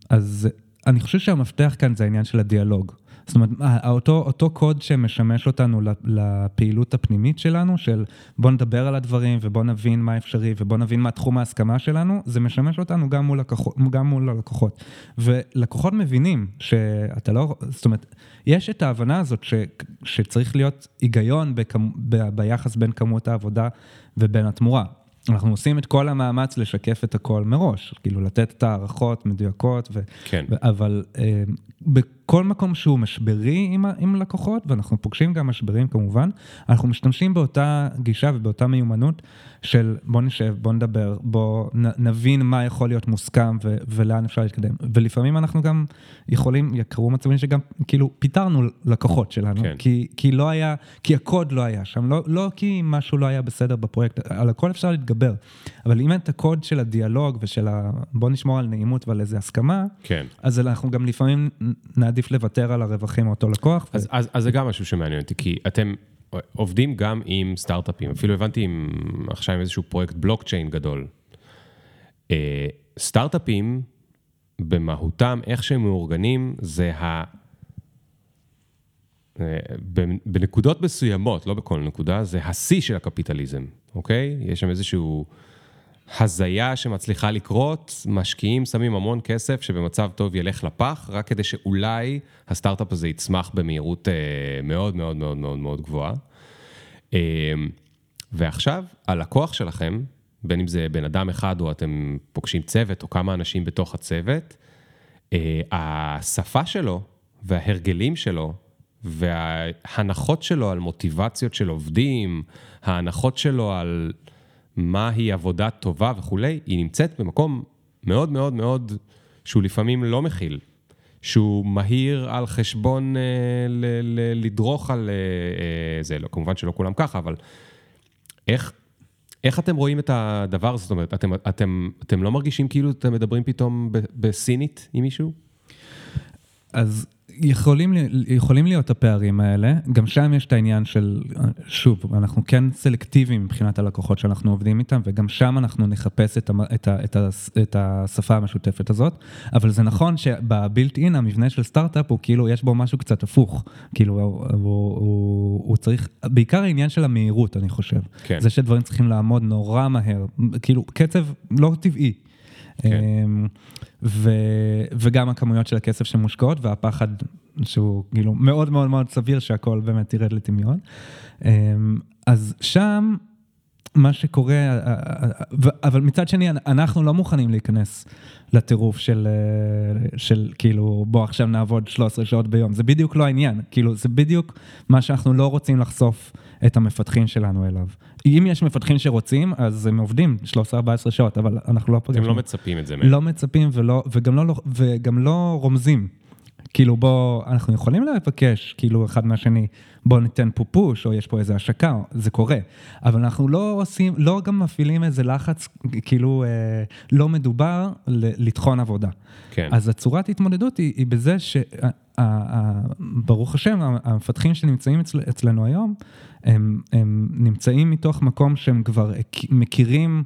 אז אני חושב שהמפתח כאן זה העניין של הדיאלוג. זאת אומרת, ה- אותו, אותו קוד שמשמש אותנו לפעילות הפנימית שלנו, של בוא נדבר על הדברים ובוא נבין מה אפשרי ובוא נבין מה תחום ההסכמה שלנו, זה משמש אותנו גם מול, לקוחות, גם מול הלקוחות. ולקוחות מבינים שאתה לא, זאת אומרת, יש את ההבנה הזאת ש, שצריך להיות היגיון בכמ, ב, ביחס בין כמות העבודה ובין התמורה. אנחנו עושים את כל המאמץ לשקף את הכל מראש, כאילו לתת את הערכות מדויקות, ו... כן. ו- אבל אה, בכל מקום שהוא משברי עם, עם לקוחות, ואנחנו פוגשים גם משברים כמובן, אנחנו משתמשים באותה גישה ובאותה מיומנות של בוא נשב, בוא נדבר, בוא נ, נבין מה יכול להיות מוסכם ו, ולאן אפשר להתקדם. ולפעמים אנחנו גם יכולים, יקרו מצבים שגם כאילו פיטרנו לקוחות שלנו, כן. כי, כי לא היה, כי הקוד לא היה שם, לא, לא כי משהו לא היה בסדר בפרויקט, על הכל אפשר להתגבר. אבל אם אין את הקוד של הדיאלוג ושל ה... בוא נשמור על נעימות ועל איזה הסכמה, כן. אז אנחנו גם לפעמים נעדיף לוותר על הרווחים מאותו לקוח. אז, אז, אז זה גם משהו שמעניין אותי, כי אתם עובדים גם עם סטארט-אפים, אפילו הבנתי עם, עכשיו עם איזשהו פרויקט בלוקצ'יין גדול. אה, סטארט-אפים, במהותם, איך שהם מאורגנים, זה ה... אה, בנקודות מסוימות, לא בכל נקודה, זה השיא של הקפיטליזם, אוקיי? יש שם איזשהו הזיה שמצליחה לקרות, משקיעים שמים המון כסף שבמצב טוב ילך לפח, רק כדי שאולי הסטארט-אפ הזה יצמח במהירות אה, מאוד מאוד מאוד מאוד מאוד גבוהה. אה, ועכשיו, הלקוח שלכם, בין אם זה בן אדם אחד או אתם פוגשים צוות או כמה אנשים בתוך הצוות, אה, השפה שלו וההרגלים שלו וההנחות שלו על מוטיבציות של עובדים, ההנחות שלו על מהי עבודה טובה וכולי, היא נמצאת במקום מאוד מאוד מאוד, שהוא לפעמים לא מכיל, שהוא מהיר על חשבון אה, ל- ל- לדרוך על אה, אה, זה, לא, כמובן שלא כולם ככה, אבל איך, איך אתם רואים את הדבר הזה? זאת אומרת, אתם, אתם, אתם לא מרגישים כאילו אתם מדברים פתאום בסינית עם מישהו? אז יכולים, לי- יכולים להיות הפערים האלה, גם שם יש את העניין של, שוב, אנחנו כן סלקטיביים מבחינת הלקוחות שאנחנו עובדים איתם, וגם שם אנחנו נחפש את, המ, את, ה, את, ה, את השפה המשותפת הזאת, אבל זה נכון שבבילט אין המבנה של סטארט-אפ הוא כאילו, יש בו משהו קצת הפוך, כאילו הוא, הוא, הוא, הוא צריך, בעיקר העניין של המהירות, אני חושב. כן. זה שדברים צריכים לעמוד נורא מהר, כאילו קצב לא טבעי. כן. ו, וגם הכמויות של הכסף שמושקעות והפחד שהוא כאילו מאוד מאוד מאוד סביר שהכל באמת ירד לטמיון. אמ, אז שם מה שקורה, אבל מצד שני אנחנו לא מוכנים להיכנס לטירוף של, אה, של כאילו בוא עכשיו נעבוד 13 שעות ביום, זה בדיוק לא העניין, כאילו זה בדיוק מה שאנחנו לא רוצים לחשוף את המפתחים שלנו אליו. אם יש מפתחים שרוצים, אז הם עובדים 13-14 שעות, אבל אנחנו לא אתם פגשנו. לא מצפים את זה מהם. לא מצפים ולא, וגם, לא, וגם לא רומזים. כאילו בוא, אנחנו יכולים לבקש, כאילו אחד מהשני, בוא ניתן פה פוש, או יש פה איזה השקה, זה קורה. אבל אנחנו לא עושים, לא גם מפעילים איזה לחץ, כאילו אה, לא מדובר לטחון עבודה. כן. אז הצורת התמודדות היא, היא בזה שברוך השם, המפתחים שנמצאים אצל, אצלנו היום, הם, הם נמצאים מתוך מקום שהם כבר מכירים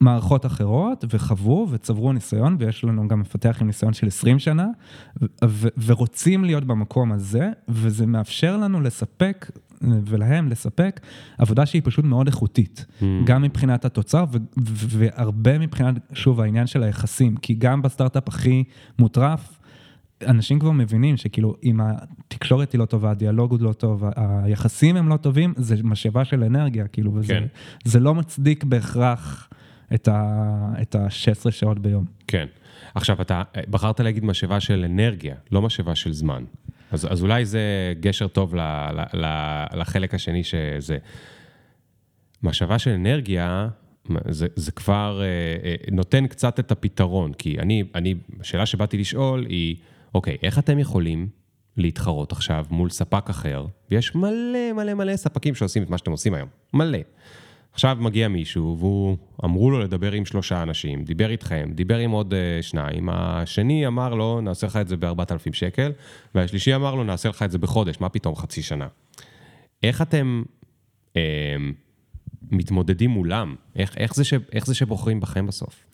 מערכות אחרות וחוו וצברו ניסיון, ויש לנו גם מפתח עם ניסיון של 20 שנה, ו- ורוצים להיות במקום הזה, וזה מאפשר לנו לספק ולהם לספק עבודה שהיא פשוט מאוד איכותית, Mm. גם מבחינת התוצר ו- ו- והרבה מבחינת, שוב, העניין של היחסים, כי גם בסטארט-אפ הכי מוטרף, אנשים כבר מבינים שכאילו אם התקשורת היא לא טובה, הדיאלוג הוא לא טוב, היחסים הם לא טובים, זה משאבה של אנרגיה, כאילו, וזה כן. זה לא מצדיק בהכרח את ה- את ה-16 שעות ביום. כן. עכשיו, אתה אה, בחרת להגיד משאבה של אנרגיה, לא משאבה של זמן. אז, אז אולי זה גשר טוב ל, ל, ל, לחלק השני שזה. משאבה של אנרגיה, זה, זה כבר אה, אה, נותן קצת את הפתרון, כי אני, אני, השאלה שבאתי לשאול היא, אוקיי, איך אתם יכולים להתחרות עכשיו מול ספק אחר, ויש מלא מלא מלא ספקים שעושים את מה שאתם עושים היום, מלא. עכשיו מגיע מישהו, והוא, אמרו לו לדבר עם שלושה אנשים, דיבר איתכם, דיבר עם עוד uh, שניים, השני אמר לו, נעשה לך את זה ב-4,000 שקל, והשלישי אמר לו, נעשה לך את זה בחודש, מה פתאום חצי שנה. איך אתם אה, מתמודדים מולם? איך, איך, זה ש, איך זה שבוחרים בכם בסוף?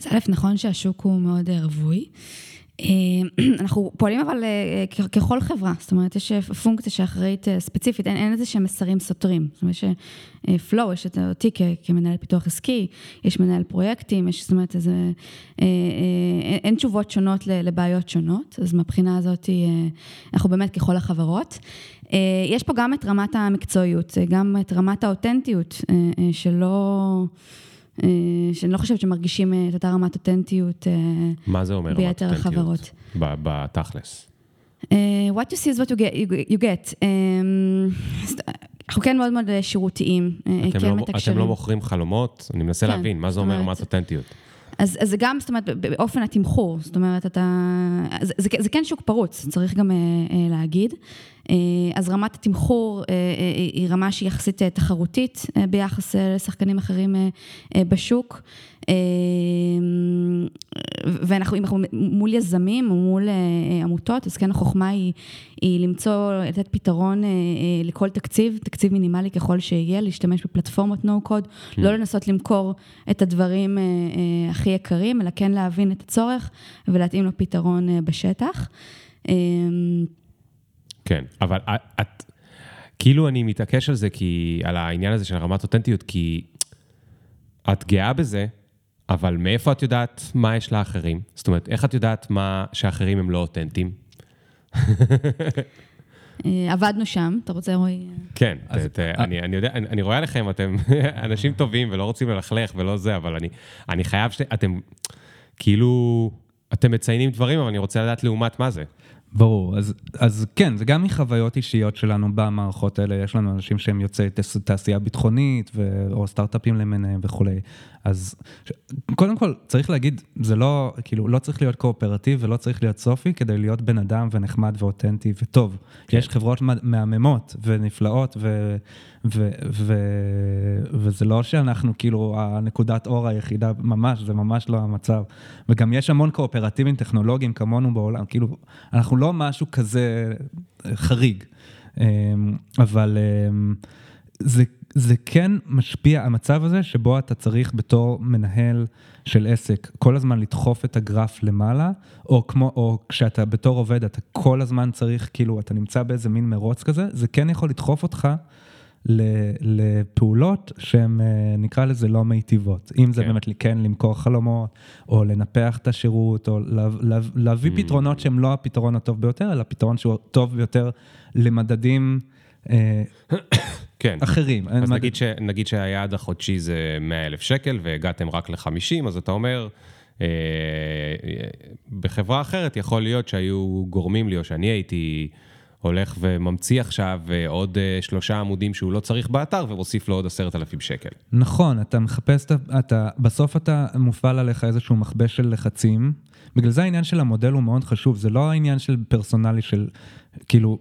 אז א', נכון שהשוק הוא מאוד אה, רווי. אה, אנחנו פועלים אבל אה, כ- ככל חברה, זאת אומרת, יש אה, פונקציה שאחראית אה, ספציפית, אין, אין איזה שהם מסרים סותרים. זאת אומרת, יש פלואו, יש אותי כמנהל פיתוח עסקי, יש מנהל פרויקטים, יש, זאת אומרת, איזה, אה, אה, אין, תשובות שונות לבעיות שונות, אז מהבחינה הזאת אה, אנחנו באמת ככל החברות. אה, יש פה גם את רמת המקצועיות, אה, גם את רמת האותנטיות, אה, אה, שלא... אה, שאני לא חושבת שמרגישים אה, את אותה רמת אותנטיות. אה, מה זה אומר? רמת אותנטיות? בתכלס. אה, what you see is what you get. You, get. אז אנחנו כן מאוד מאוד שירותיים, אתם, כן לא, מתקשרים. אתם לא מוכרים חלומות? אני מנסה כן, להבין, מה זה אומר אומרת- רמת אותנטיות? אז, אז זה גם, זאת אומרת, באופן התמחור, זאת אומרת, אתה... זה, זה, זה כן שוק פרוץ, צריך גם אה, אה, להגיד. אה, אז רמת התמחור אה, אה, היא רמה שהיא יחסית תחרותית ביחס לשחקנים אחרים בשוק. ואנחנו אם אנחנו מול יזמים או מול עמותות, אז כן החוכמה היא, היא למצוא, לתת פתרון לכל תקציב, תקציב מינימלי ככל שיהיה, להשתמש בפלטפורמות no-code, לא לנסות למכור את הדברים הכי יקרים, אלא כן להבין את הצורך ולהתאים לו פתרון בשטח. כן, אבל את, כאילו אני מתעקש על זה, כי, על העניין הזה של רמת אותנטיות, כי את גאה בזה, אבל מאיפה את יודעת מה יש לאחרים? זאת אומרת, איך את יודעת מה שאחרים הם לא אותנטיים? אה, עבדנו שם, אתה רוצה רועי? כן, אז- ת, ת, אני, אני יודע, אני, אני רואה עליכם, אתם אנשים טובים ולא רוצים ללכלך ולא זה, אבל אני, אני חייב שאתם, כאילו, אתם מציינים דברים, אבל אני רוצה לדעת לעומת מה זה. ברור, אז, אז כן, זה גם מחוויות אישיות שלנו במערכות האלה, יש לנו אנשים שהם יוצאי תעשייה ביטחונית, ו, או סטארט-אפים למיניהם וכולי. אז קודם כל, צריך להגיד, זה לא, כאילו, לא צריך להיות קואופרטיב ולא צריך להיות סופי כדי להיות בן אדם ונחמד ואותנטי וטוב. כן. יש חברות מהממות ונפלאות, ו, ו, ו, וזה לא שאנחנו כאילו הנקודת אור היחידה, ממש, זה ממש לא המצב. וגם יש המון קואופרטיבים טכנולוגיים כמונו בעולם, כאילו, אנחנו לא משהו כזה חריג. אמ, אבל אמ, זה... זה כן משפיע, המצב הזה שבו אתה צריך בתור מנהל של עסק כל הזמן לדחוף את הגרף למעלה, או כמו, או כשאתה בתור עובד אתה כל הזמן צריך, כאילו, אתה נמצא באיזה מין מרוץ כזה, זה כן יכול לדחוף אותך לפעולות שהן, אה, נקרא לזה, לא מיטיבות. אם זה כן. באמת כן למכור חלומות, או לנפח את השירות, או לה, לה, להביא mm. פתרונות שהם לא הפתרון הטוב ביותר, אלא פתרון שהוא טוב ביותר למדדים. אה, כן. אחרים. אז נגיד, ש, נגיד שהיעד החודשי זה 100 אלף שקל והגעתם רק ל-50, אז אתה אומר, אה, בחברה אחרת יכול להיות שהיו גורמים לי, או שאני הייתי הולך וממציא עכשיו אה, עוד אה, שלושה עמודים שהוא לא צריך באתר ומוסיף לו עוד עשרת אלפים שקל. נכון, אתה מחפש, אתה, בסוף אתה מופעל עליך איזשהו מכבש של לחצים. בגלל זה העניין של המודל הוא מאוד חשוב, זה לא העניין של פרסונלי של, כאילו,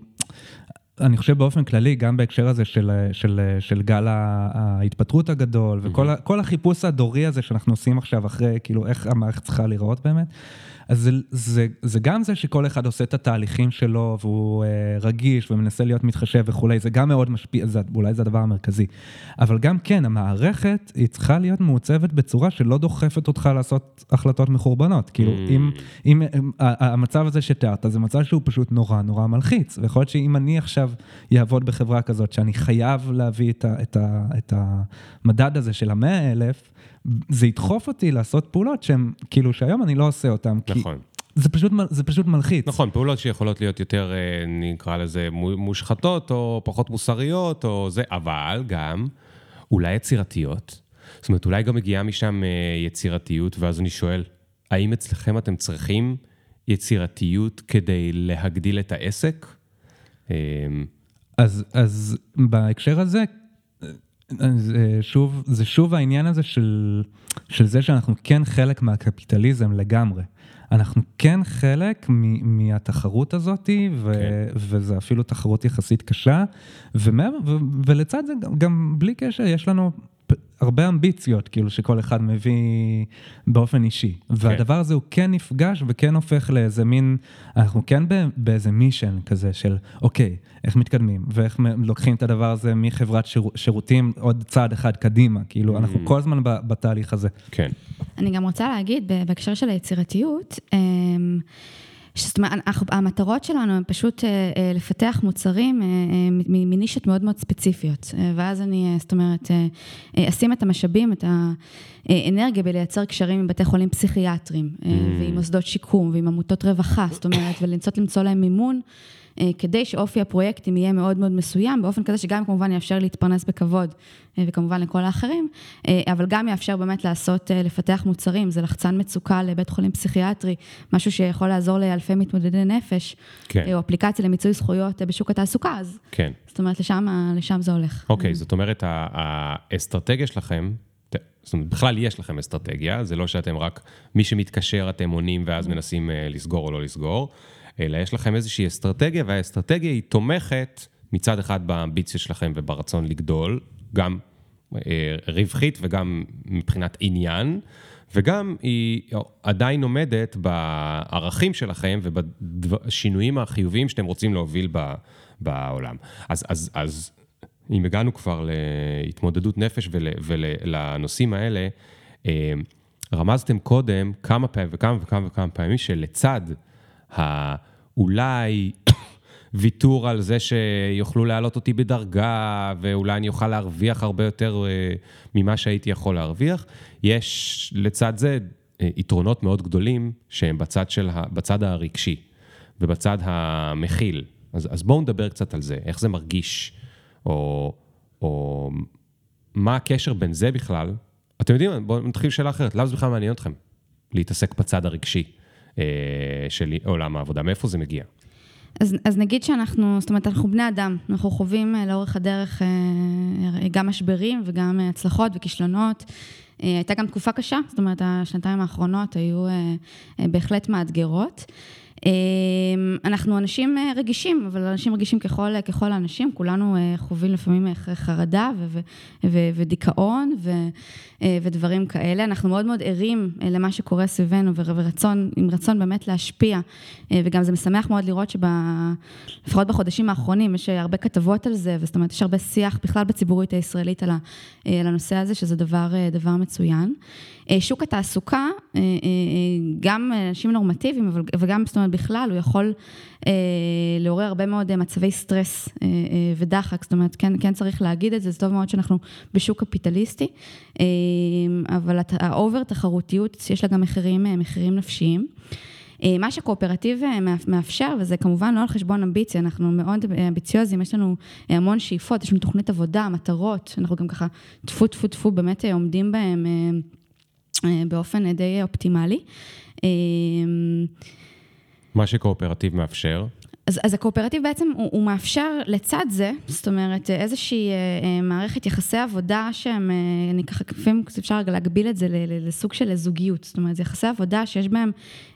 אני חושב באופן כללי, גם בהקשר הזה של, של, של גל ההתפטרות הגדול, וכל mm-hmm. החיפוש הדורי הזה שאנחנו עושים עכשיו אחרי, כאילו, איך המערכת צריכה להיראות באמת, אז זה, זה, זה גם זה שכל אחד עושה את התהליכים שלו, והוא אה, רגיש ומנסה להיות מתחשב וכולי, זה גם מאוד משפיע, זה, אולי זה הדבר המרכזי. אבל גם כן, המערכת, היא צריכה להיות מעוצבת בצורה שלא דוחפת אותך לעשות החלטות מחורבנות. כאילו, mm. אם, אם המצב הזה שתיארת, זה מצב שהוא פשוט נורא נורא מלחיץ. ויכול להיות שאם אני עכשיו אעבוד בחברה כזאת, שאני חייב להביא את, ה, את, ה, את המדד הזה של המאה אלף, זה ידחוף אותי לעשות פעולות שהן, כאילו, שהיום אני לא עושה אותן. נכון. כי זה פשוט, זה פשוט מלחיץ. נכון, פעולות שיכולות להיות יותר, אה, נקרא לזה, מושחתות, או פחות מוסריות, או זה, אבל גם אולי יצירתיות. זאת אומרת, אולי גם מגיעה משם אה, יצירתיות, ואז אני שואל, האם אצלכם אתם צריכים יצירתיות כדי להגדיל את העסק? אמ, אז, אז בהקשר הזה, זה שוב, זה שוב העניין הזה של, של זה שאנחנו כן חלק מהקפיטליזם לגמרי. אנחנו כן חלק מ, מהתחרות הזאת, ו, כן. וזה אפילו תחרות יחסית קשה, ומעבר, ו, ולצד זה גם, גם בלי קשר, יש לנו הרבה אמביציות, כאילו, שכל אחד מביא באופן אישי. כן. והדבר הזה הוא כן נפגש וכן הופך לאיזה מין, אנחנו כן באיזה מישן כזה של, אוקיי, איך מתקדמים, ואיך לוקחים את הדבר הזה מחברת שיר, שירותים עוד צעד אחד קדימה, כאילו, אנחנו mm. כל הזמן בתהליך הזה. כן. אני גם רוצה להגיד, בהקשר של היצירתיות, אמ, זאת אומרת, המטרות שלנו הן פשוט אה, אה, לפתח מוצרים אה, מנישות מאוד מאוד ספציפיות. ואז אני, זאת אומרת, אשים את המשאבים, את האנרגיה בלייצר קשרים עם בתי חולים פסיכיאטריים, mm. ועם מוסדות שיקום, ועם עמותות רווחה, זאת אומרת, ולנסות למצוא להם מימון. אה, כדי שאופי הפרויקטים יהיה מאוד מאוד מסוים, באופן כזה שגם כמובן יאפשר להתפרנס בכבוד, אה, וכמובן לכל האחרים, אה, אבל גם יאפשר באמת לעשות, לפתח מוצרים, זה לחצן מצוקה לבית חולים פסיכיאטרי, משהו שיכול לעזור לאלפי מתמודדי נפש, כן. או אפליקציה למיצוי זכויות בשוק התעסוקה, אז כן. זאת אומרת, לשם, לשם זה הולך. אוקיי, זאת אומרת, האסטרטגיה שלכם, זאת אומרת, בכלל יש לכם אסטרטגיה, זה לא שאתם רק, מי שמתקשר אתם עונים ואז מנסים לסגור או לא לסגור. אלא יש לכם איזושהי אסטרטגיה, והאסטרטגיה היא תומכת מצד אחד באמביציה שלכם וברצון לגדול, גם אה, רווחית וגם מבחינת עניין, וגם היא עדיין עומדת בערכים שלכם ובשינויים החיוביים שאתם רוצים להוביל ב, בעולם. אז, אז, אז אם הגענו כבר להתמודדות נפש ול, ולנושאים האלה, אה, רמזתם קודם כמה פעמים וכמה וכמה וכמה פעמים שלצד ה... אולי ויתור על זה שיוכלו להעלות אותי בדרגה, ואולי אני אוכל להרוויח הרבה יותר אה, ממה שהייתי יכול להרוויח. יש לצד זה אה, יתרונות מאוד גדולים שהם בצד, של, בצד הרגשי ובצד המכיל. אז, אז בואו נדבר קצת על זה, איך זה מרגיש, או, או מה הקשר בין זה בכלל. אתם יודעים, בואו נתחיל שאלה אחרת, למה זה בכלל מעניין אתכם להתעסק בצד הרגשי? אה, של עולם העבודה? מאיפה זה מגיע? אז, אז נגיד שאנחנו, זאת אומרת, אנחנו בני אדם, אנחנו חווים אה, לאורך הדרך אה, גם משברים וגם הצלחות וכישלונות. הייתה גם תקופה קשה, זאת אומרת, השנתיים האחרונות היו בהחלט מאתגרות. אמ, אנחנו אנשים אה, רגישים, אבל אנשים רגישים ככל, אה, ככל האנשים, כולנו אה, חווים לפעמים חרדה ו- ו- ו- ודיכאון ו- ודברים כאלה. אנחנו מאוד מאוד ערים למה שקורה סביבנו ורצון, עם רצון באמת להשפיע, וגם זה משמח מאוד לראות שלפחות בחודשים האחרונים יש הרבה כתבות על זה, זאת אומרת, יש הרבה שיח בכלל בציבורית הישראלית על, הנושא הזה, שזה דבר, דבר מצוין. שוק התעסוקה, גם אנשים נורמטיביים, וגם, זאת אומרת, בכלל, הוא יכול אה, לעורר הרבה מאוד מצבי סטרס אה, אה, ודחק, זאת אומרת, כן, כן צריך להגיד את זה, זה טוב מאוד שאנחנו בשוק קפיטליסטי, אה, אבל ה over תחרותיות, יש לה גם מחירים, אה, מחירים נפשיים. אה, מה שקואופרטיב אה, מאפשר, וזה כמובן לא על חשבון אמביציה, אנחנו מאוד אמביציוזים, יש לנו המון שאיפות, יש לנו תוכנית עבודה, מטרות, אנחנו גם ככה טפו טפו טפו באמת עומדים בהם באופן די אופטימלי. מה שקואופרטיב מאפשר? אז, אז הקואופרטיב בעצם הוא, הוא מאפשר לצד זה, זאת אומרת איזושהי אה, אה מערכת יחסי עבודה שהם, אה, אני ככה, לפעמים אפשר להגביל את זה לסוג של זוגיות, זאת אומרת זה יחסי עבודה שיש בהם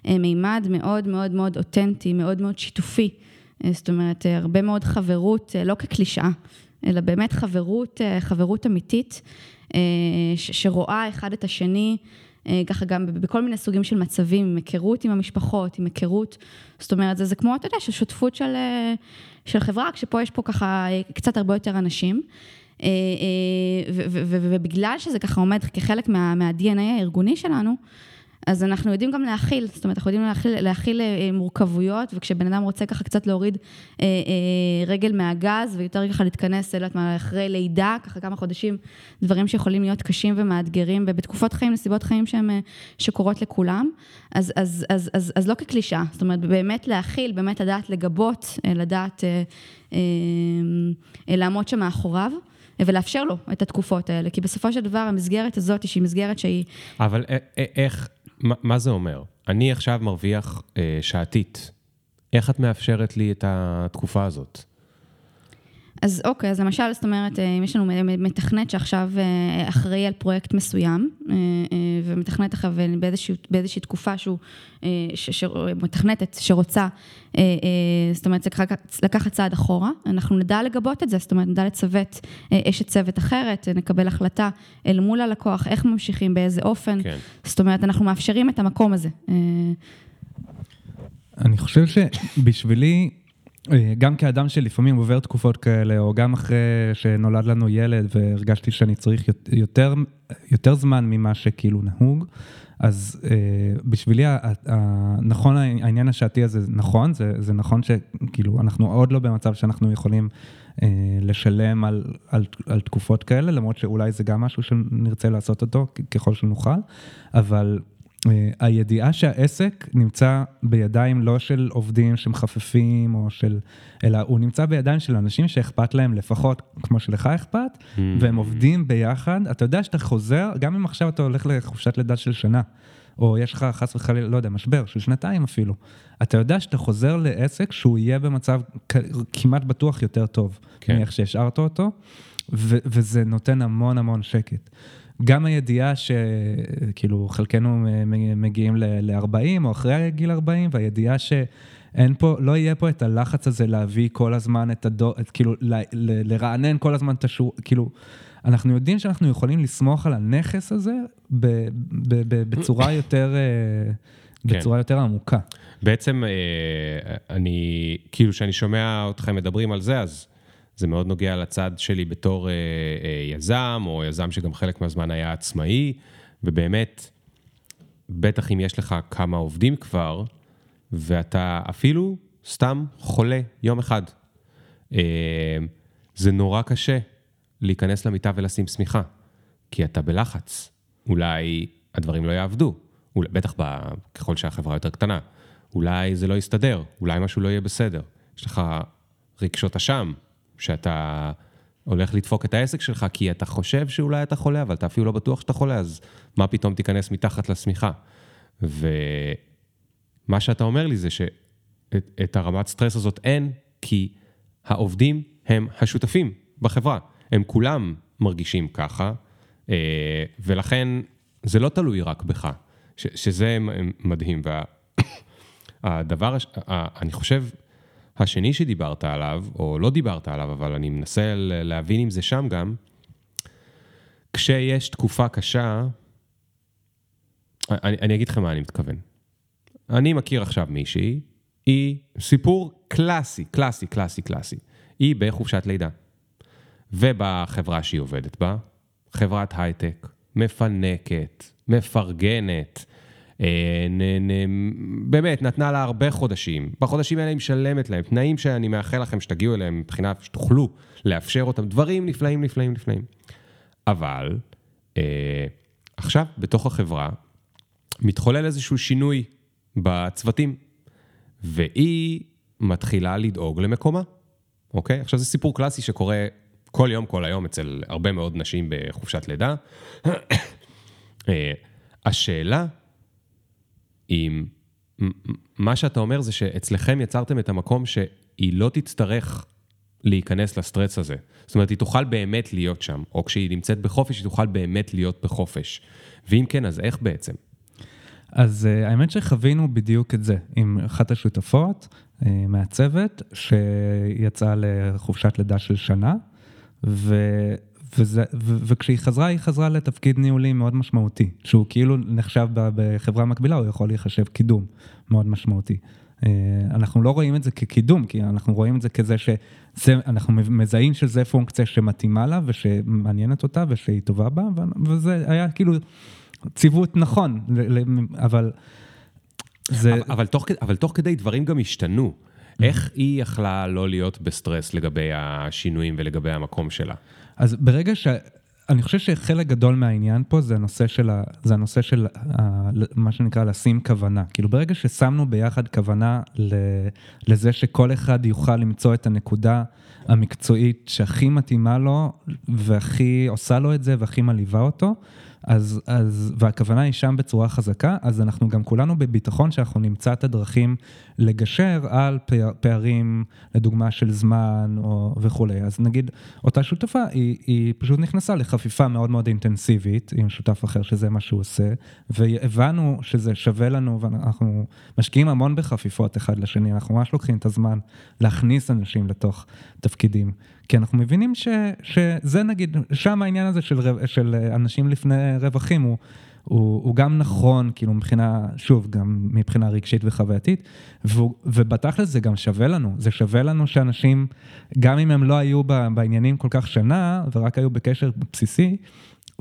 אה, מימד מאוד מאוד מאוד אותנטי, מאוד מאוד שיתופי, אה, זאת אומרת אה, הרבה מאוד חברות, אה, לא כקלישאה, אלא באמת חברות, אה, חברות אמיתית, אה, שרואה אחד את השני, אה, ככה גם בכל מיני סוגים של מצבים, עם היכרות עם המשפחות, עם היכרות, זאת אומרת, זה, זה כמו, אתה יודע, שותפות של, אה, של חברה, רק שפה יש פה ככה אה, קצת הרבה יותר אנשים. ובגלל שזה ככה עומד כחלק מה, מה-DNA הארגוני שלנו, אז אנחנו יודעים גם להכיל, זאת אומרת, אנחנו יודעים להכיל, להכיל אה, מורכבויות, וכשבן אדם רוצה ככה קצת להוריד אה, אה, רגל מהגז, ויותר ככה להתכנס, לא יודעת מה, אחרי לידה, ככה כמה חודשים, דברים שיכולים להיות קשים ומאתגרים, ובתקופות חיים, נסיבות חיים שהן, אה, שקורות לכולם, אז, אז, אז, אז, אז לא כקלישה, זאת אומרת, באמת להכיל, באמת לדעת לגבות, אה, לדעת אה, אה, אה, לעמוד שם מאחוריו. ולאפשר לו את התקופות האלה, כי בסופו של דבר המסגרת הזאת, שהיא מסגרת שהיא... אבל איך, מה, מה זה אומר? אני עכשיו מרוויח אה, שעתית. איך את מאפשרת לי את התקופה הזאת? אז אוקיי, אז למשל, זאת אומרת, אה, אם יש לנו מתכנת שעכשיו אה, אחראי על פרויקט מסוים, אה, ומתכנת אחריו באיזושהי, באיזושהי תקופה שהוא, מתכנתת שרוצה, זאת אומרת, לקחת צעד אחורה, אנחנו נדע לגבות את זה, זאת אומרת, נדע לצוות אשת צוות אחרת, נקבל החלטה אל מול הלקוח, איך ממשיכים, באיזה אופן, כן. זאת אומרת, אנחנו מאפשרים את המקום הזה. אני חושב שבשבילי, גם כאדם שלפעמים עובר תקופות כאלה, או גם אחרי שנולד לנו ילד והרגשתי שאני צריך יותר, יותר זמן ממה שכאילו נהוג, אז אה, בשבילי, נכון, העניין השעתי הזה נכון, זה, זה נכון שכאילו אנחנו עוד לא במצב שאנחנו יכולים אה, לשלם על, על, על תקופות כאלה, למרות שאולי זה גם משהו שנרצה לעשות אותו ככל שנוכל, אבל אה, הידיעה שהעסק נמצא בידיים לא של עובדים שמחפפים או של, אלא הוא נמצא בידיים של אנשים שאכפת להם לפחות כמו שלך אכפת, mm-hmm. והם עובדים ביחד. אתה יודע שאתה חוזר, גם אם עכשיו אתה הולך לחופשת לידה של שנה, או יש לך חס וחלילה, לא יודע, משבר של שנתיים אפילו, אתה יודע שאתה חוזר לעסק שהוא יהיה במצב כמעט בטוח יותר טוב, כן. מאיך שהשארת אותו, ו- וזה נותן המון המון שקט. גם הידיעה שכאילו חלקנו מגיעים ל-40 או אחרי גיל 40, והידיעה שאין פה, לא יהיה פה את הלחץ הזה להביא כל הזמן את הדור, את, כאילו ל, ל, לרענן כל הזמן את השור, כאילו, אנחנו יודעים שאנחנו יכולים לסמוך על הנכס הזה ב, ב, ב, בצורה יותר... אה, כן. בצורה יותר עמוקה. בעצם אה, אני, כאילו, כשאני שומע אתכם מדברים על זה, אז זה מאוד נוגע לצד שלי בתור אה, אה, יזם, או יזם שגם חלק מהזמן היה עצמאי, ובאמת, בטח אם יש לך כמה עובדים כבר, ואתה אפילו סתם חולה יום אחד. אה, זה נורא קשה להיכנס למיטה ולשים שמיכה, כי אתה בלחץ. אולי הדברים לא יעבדו, אולי, בטח ב, ככל שהחברה יותר קטנה. אולי זה לא יסתדר, אולי משהו לא יהיה בסדר. יש לך רגשות אשם, שאתה הולך לדפוק את העסק שלך, כי אתה חושב שאולי אתה חולה, אבל אתה אפילו לא בטוח שאתה חולה, אז מה פתאום תיכנס מתחת לשמיכה? ומה שאתה אומר לי זה את, את הרמת סטרס הזאת? אין, כי העובדים הם השותפים בחברה. הם כולם מרגישים ככה, אה, ולכן זה לא תלוי רק בך, שזה מדהים. והדבר, אני חושב, השני שדיברת עליו, או לא דיברת עליו, אבל אני מנסה להבין אם זה שם גם, כשיש תקופה קשה, אני, אני אגיד לכם מה אני מתכוון. אני מכיר עכשיו מישהי, היא סיפור קלאסי, קלאסי, קלאסי, קלאסי. היא בחופשת לידה. ובחברה שהיא עובדת בה, חברת הייטק, מפנקת, מפרגנת, באמת, נתנה לה הרבה חודשים. בחודשים האלה היא משלמת להם, תנאים שאני מאחל לכם שתגיעו אליהם מבחינה שתוכלו לאפשר אותם, דברים נפלאים, נפלאים, נפלאים. אבל אה, עכשיו, בתוך החברה, מתחולל איזשהו שינוי בצוותים, והיא מתחילה לדאוג למקומה, אוקיי? עכשיו זה סיפור קלאסי שקורה כל יום, כל היום, אצל הרבה מאוד נשים בחופשת לידה. אה, השאלה, אם מה שאתה אומר זה שאצלכם יצרתם את המקום שהיא לא תצטרך להיכנס לסטרס הזה. זאת אומרת, היא תוכל באמת להיות שם, או כשהיא נמצאת בחופש, היא תוכל באמת להיות בחופש. ואם כן, אז איך בעצם? אז uh, האמת שחווינו בדיוק את זה עם אחת השותפות uh, מהצוות, שיצאה לחופשת לידה של שנה, ו... וזה, ו, וכשהיא חזרה, היא חזרה לתפקיד ניהולי מאוד משמעותי, שהוא כאילו נחשב בחברה מקבילה, הוא יכול להיחשב קידום מאוד משמעותי. אה, אנחנו לא רואים את זה כקידום, כי אנחנו רואים את זה כזה שאנחנו מזהים שזה פונקציה שמתאימה לה ושמעניינת אותה ושהיא טובה בה, וזה היה כאילו ציוות נכון, אבל זה... אבל, אבל, תוך, אבל תוך כדי דברים גם השתנו. איך היא יכלה לא להיות בסטרס לגבי השינויים ולגבי המקום שלה? אז ברגע ש... אני חושב שחלק גדול מהעניין פה זה הנושא של, ה, זה הנושא של ה, מה שנקרא לשים כוונה. כאילו ברגע ששמנו ביחד כוונה לזה שכל אחד יוכל למצוא את הנקודה המקצועית שהכי מתאימה לו והכי עושה לו את זה והכי מלהיבה אותו, אז, אז, והכוונה היא שם בצורה חזקה, אז אנחנו גם כולנו בביטחון שאנחנו נמצא את הדרכים לגשר על פערים, לדוגמה של זמן או וכולי. אז נגיד, אותה שותפה, היא, היא פשוט נכנסה לחפיפה מאוד מאוד אינטנסיבית עם שותף אחר, שזה מה שהוא עושה, והבנו שזה שווה לנו, ואנחנו משקיעים המון בחפיפות אחד לשני, אנחנו ממש לוקחים את הזמן להכניס אנשים לתוך תפקידים. כי אנחנו מבינים ש, שזה נגיד, שם העניין הזה של, של אנשים לפני רווחים הוא, הוא, הוא גם נכון, כאילו מבחינה, שוב, גם מבחינה רגשית וחווייתית, ובתכל'ס זה גם שווה לנו, זה שווה לנו שאנשים, גם אם הם לא היו בעניינים כל כך שנה, ורק היו בקשר בסיסי,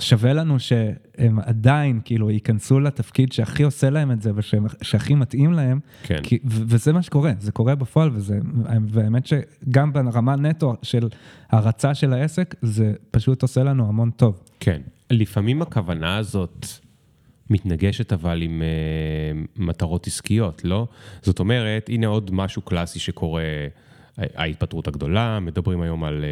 שווה לנו שהם עדיין כאילו ייכנסו לתפקיד שהכי עושה להם את זה ושהכי מתאים להם, כן. כי, וזה מה שקורה, זה קורה בפועל, וזה, והאמת שגם ברמה נטו של הרצה של העסק, זה פשוט עושה לנו המון טוב. כן, לפעמים הכוונה הזאת מתנגשת אבל עם אה, מטרות עסקיות, לא? זאת אומרת, הנה עוד משהו קלאסי שקורה, ההתפטרות הגדולה, מדברים היום על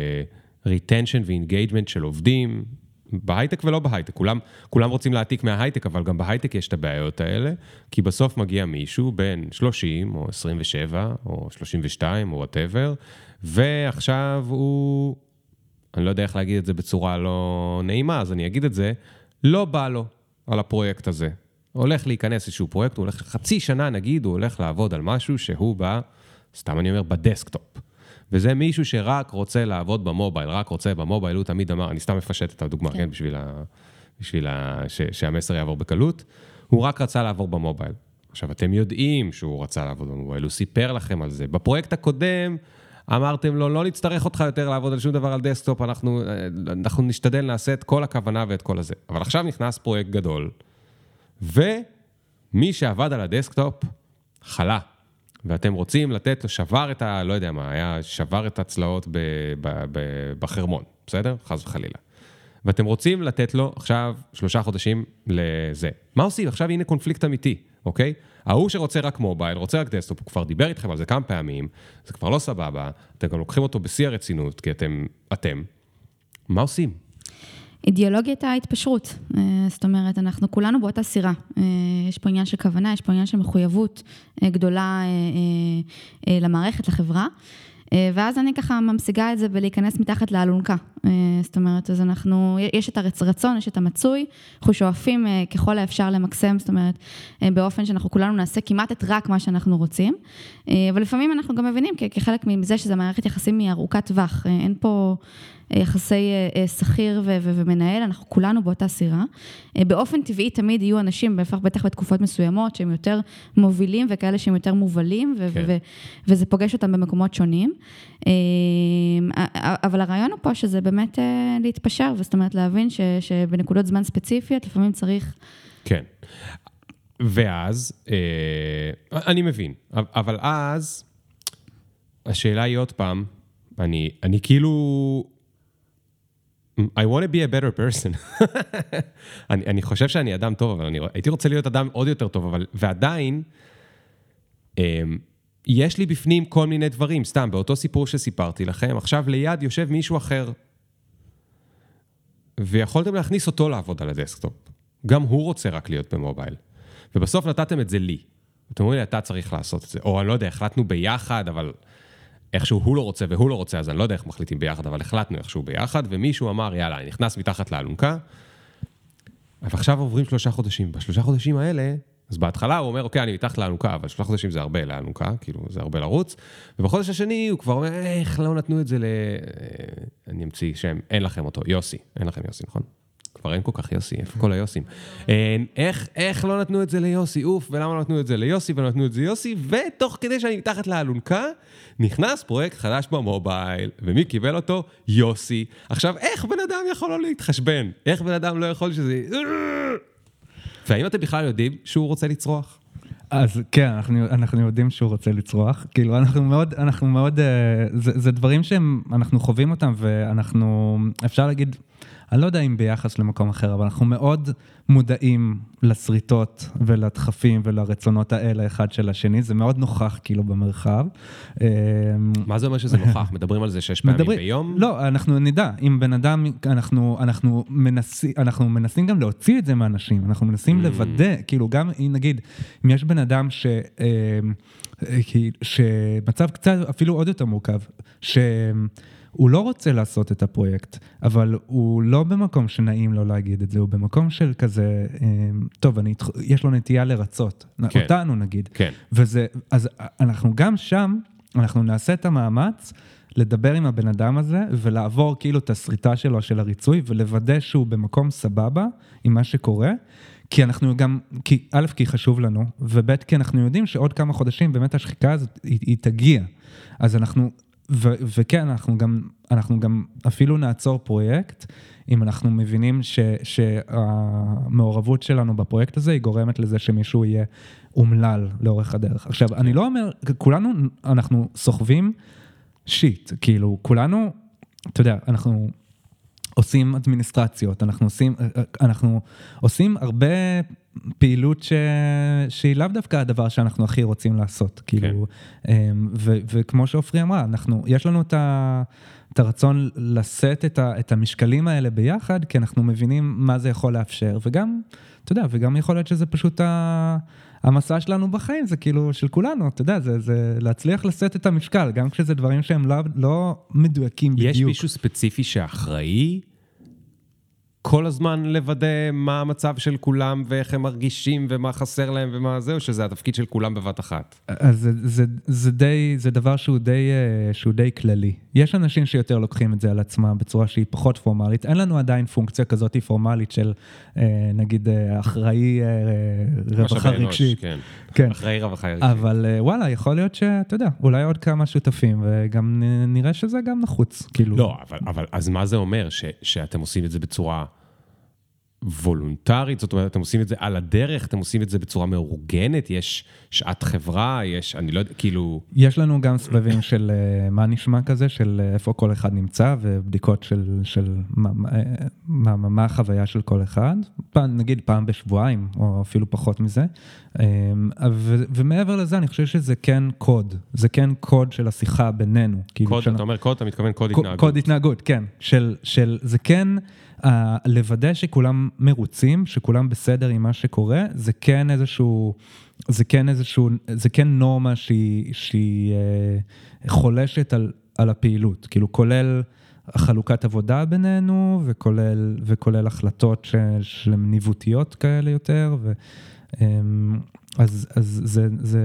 אה, retention ו-engagement של עובדים, בהייטק ולא בהייטק, כולם, כולם רוצים להעתיק מההייטק, אבל גם בהייטק יש את הבעיות האלה, כי בסוף מגיע מישהו בן 30 או 27 או 32 או whatever, ועכשיו הוא, אני לא יודע איך להגיד את זה בצורה לא נעימה, אז אני אגיד את זה, לא בא לו על הפרויקט הזה. הולך להיכנס איזשהו פרויקט, הוא הולך חצי שנה נגיד, הוא הולך לעבוד על משהו שהוא בא, סתם אני אומר, בדסקטופ. וזה מישהו שרק רוצה לעבוד במובייל, רק רוצה במובייל, הוא תמיד אמר, אני סתם מפשט את הדוגמה, כן, כן בשביל, ה, בשביל ה, ש, שהמסר יעבור בקלות, הוא רק רצה לעבור במובייל. עכשיו, אתם יודעים שהוא רצה לעבוד במובייל, הוא סיפר לכם על זה. בפרויקט הקודם, אמרתם לו, לא נצטרך אותך יותר לעבוד על שום דבר על דסקטופ, אנחנו, אנחנו נשתדל, נעשה את כל הכוונה ואת כל הזה. אבל עכשיו נכנס פרויקט גדול, ומי שעבד על הדסקטופ, חלה. ואתם רוצים לתת שבר את ה... לא יודע מה, היה שבר את הצלעות ב, ב, ב, בחרמון, בסדר? חס וחלילה. ואתם רוצים לתת לו עכשיו שלושה חודשים לזה. מה עושים? עכשיו הנה קונפליקט אמיתי, אוקיי? ההוא שרוצה רק מובייל, רוצה רק דסקטופ, הוא כבר דיבר איתכם על זה כמה פעמים, זה כבר לא סבבה, אתם גם לוקחים אותו בשיא הרצינות, כי אתם, אתם, מה עושים? אידיאולוגיית ההתפשרות. אה, זאת אומרת, אנחנו כולנו באותה סירה. אה, יש פה עניין של כוונה, יש פה עניין של מחויבות אה, גדולה למערכת, לחברה. ואז אני ככה ממשיגה את זה בלהיכנס מתחת לאלונקה. זאת אומרת, אז אנחנו, יש את הרצון, יש את המצוי, אנחנו שואפים ככל האפשר למקסם, זאת אומרת, באופן שאנחנו כולנו נעשה כמעט את רק מה שאנחנו רוצים. אבל לפעמים אנחנו גם מבינים, כחלק מזה שזו מערכת יחסים ארוכת טווח, אין פה... יחסי אה, אה, שכיר ומנהל, אנחנו כולנו באותה סירה. אה, באופן טבעי תמיד יהיו אנשים, בטח בתקופות מסוימות, שהם יותר מובילים וכאלה שהם יותר מובלים, כן. וזה פוגש אותם במקומות שונים. אבל הרעיון הוא פה שזה באמת להתפשר, זאת אומרת להבין שבנקודות זמן ספציפיות לפעמים צריך... כן. ואז, אה, אני מבין, אבל אז, השאלה היא עוד פעם, אני, אני כאילו I want to be a better person. אני, אני חושב שאני אדם טוב, אבל אני הייתי רוצה להיות אדם עוד יותר טוב, אבל, ועדיין, um, יש לי בפנים כל מיני דברים, סתם, באותו סיפור שסיפרתי לכם, עכשיו ליד יושב מישהו אחר, ויכולתם להכניס אותו לעבוד על הדסקטופ. גם הוא רוצה רק להיות במובייל. ובסוף נתתם את זה לי. אתם אומרים לי, אתה צריך לעשות את זה. או אני לא יודע, החלטנו ביחד, אבל איכשהו הוא לא רוצה והוא לא רוצה, אז אני לא יודע איך מחליטים ביחד, אבל החלטנו איכשהו ביחד, ומישהו אמר, יאללה, אני נכנס מתחת לאלונקה, ועכשיו עוברים שלושה חודשים. בשלושה חודשים האלה, אז בהתחלה הוא אומר, אוקיי, אני מתחת לאלונקה, אבל שלושה חודשים זה הרבה לאלונקה, כאילו, זה הרבה לרוץ, ובחודש השני הוא כבר אומר, איך לא נתנו את זה ל... אה, אני אמציא שם, אין לכם אותו, יוסי, אין לכם יוסי, נכון? כבר אין כל כך יוסי, איפה כל היוסים? איך, איך לא נתנו את זה ליוסי, אוף, ולמה לא נתנו את זה ליוסי ולא נתנו את זה ליוסי, ותוך כדי שאני מתחת לאלונקה, נכנס פרויקט חדש במובייל, ומי קיבל אותו? יוסי. עכשיו, איך בן אדם יכול לא להתחשבן? איך בן אדם לא יכול שזה... והאם אתם בכלל יודעים שהוא רוצה לצרוח? אז כן, אנחנו, אנחנו יודעים שהוא רוצה לצרוח. כאילו, אנחנו מאוד, אנחנו מאוד, זה, זה דברים שאנחנו חווים אותם, ואנחנו, אפשר להגיד, אני לא יודע אם ביחס למקום אחר, אבל אנחנו מאוד מודעים לשריטות ולדחפים ולרצונות האלה אחד של השני, זה מאוד נוכח כאילו במרחב. אמ, מה זה אומר שזה נוכח? מדברים על זה שש פעמים מדבר... ביום? לא, אנחנו נדע, אם בן אדם, אנחנו, אנחנו, מנסים, אנחנו מנסים גם להוציא את זה מאנשים, אנחנו מנסים mm. לוודא, כאילו גם נגיד, אם יש בן אדם ש... אמ, שמצב קצת אפילו עוד יותר מורכב, ש... הוא לא רוצה לעשות את הפרויקט, אבל הוא לא במקום שנעים לו להגיד את זה, הוא במקום של כזה, אמ, טוב, אני, יש לו נטייה לרצות, כן. אותנו נגיד. כן. וזה, אז אנחנו גם שם, אנחנו נעשה את המאמץ. לדבר עם הבן אדם הזה ולעבור כאילו את הסריטה שלו של הריצוי ולוודא שהוא במקום סבבה עם מה שקורה. כי אנחנו גם, כי א', כי חשוב לנו, וב', כי אנחנו יודעים שעוד כמה חודשים באמת השחיקה הזאת, היא, היא תגיע. אז אנחנו ו- וכן, אנחנו גם, אנחנו גם אפילו נעצור פרויקט, אם אנחנו מבינים ש- שהמעורבות שלנו בפרויקט הזה היא גורמת לזה שמישהו יהיה אומלל לאורך הדרך. עכשיו, אני לא אומר, כולנו, אנחנו סוחבים שיט, כאילו, כולנו, אתה יודע, אנחנו עושים אדמיניסטרציות, אנחנו עושים, אנחנו עושים הרבה פעילות ש... שהיא לאו דווקא הדבר שאנחנו הכי רוצים לעשות, כן. כאילו, אמ, ו... וכמו שעופרי אמרה, אנחנו, יש לנו את, ה... את הרצון לשאת את, ה... את המשקלים האלה ביחד, כי אנחנו מבינים מה זה יכול לאפשר, וגם, אתה יודע, וגם יכול להיות שזה פשוט ה... המסע שלנו בחיים, זה כאילו של כולנו, אתה יודע, זה, זה להצליח לשאת את המשקל, גם כשזה דברים שהם לא, לא מדויקים בדיוק. יש מישהו ספציפי שאחראי כל הזמן לוודא מה המצב של כולם ואיך הם מרגישים ומה חסר להם ומה זה, או שזה התפקיד של כולם בבת אחת? אז זה, זה, זה די, זה דבר שהוא די, אה, שהוא די כללי. יש אנשים שיותר לוקחים את זה על עצמם בצורה שהיא פחות פורמלית. אין לנו עדיין פונקציה כזאת פורמלית של אה, נגיד אה, אחראי רווחה רגשית. כן. כן. אחראי רווחה רגשית. אבל וואלה, יכול להיות שאתה יודע, אולי עוד כמה שותפים, וגם נראה שזה גם נחוץ, כאילו. לא, אבל, אבל אז מה זה אומר? ש, שאתם עושים את זה בצורה... וולונטרית? זאת אומרת, אתם עושים את זה על הדרך, אתם עושים את זה בצורה מאורגנת, יש שעת חברה, יש, אני לא יודע, כאילו... יש לנו גם סבבים של אה, מה נשמע כזה, של אה, איפה כל אחד נמצא, ובדיקות של, של מה, מה, אה, מה, מה החוויה של כל אחד, פעם, נגיד פעם בשבועיים, או אפילו פחות מזה. ו, ומעבר לזה, אני חושב שזה כן קוד, זה כן קוד של השיחה בינינו. כאילו קוד, אתה אומר קוד, אתה מתכוון קוד התנהגות. קוד התנהגות, כן. של, של, זה כן... uh, לוודא שכולם מרוצים, שכולם בסדר עם מה שקורה, זה כן איזשהו, זה כן איזשהו, זה כן נורמה שהיא, שהיא uh, חולשת על, על הפעילות, כאילו כולל חלוקת עבודה בינינו, וכולל, וכולל החלטות שהן ניווטיות כאלה יותר, ו... Um, אז, אז זה, זה,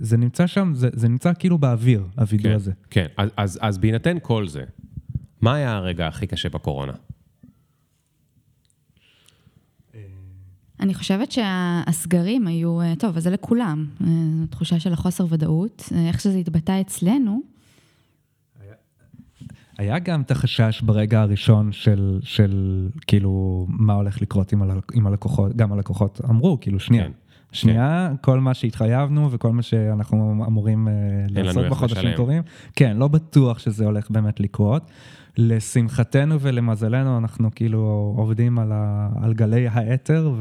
זה נמצא שם, זה, זה נמצא כאילו באוויר, הווידאו כן, הזה. כן, אז, אז, אז בהינתן כל זה, מה היה הרגע הכי קשה בקורונה? אני חושבת שהסגרים היו, אה, טוב, אז זה לכולם, אה, זו תחושה של החוסר ודאות. אה, איך שזה התבטא אצלנו. היה גם את החשש ברגע הראשון של, של כאילו, מה הולך לקרות עם, הלק, עם הלקוחות, גם הלקוחות אמרו, כאילו, שנייה. כן. שנייה, כן. כל מה שהתחייבנו וכל מה שאנחנו אמורים לעשות בחודשים קרובים, כן, לא בטוח שזה הולך באמת לקרות. לשמחתנו ולמזלנו, אנחנו כאילו עובדים על, ה, על גלי האתר,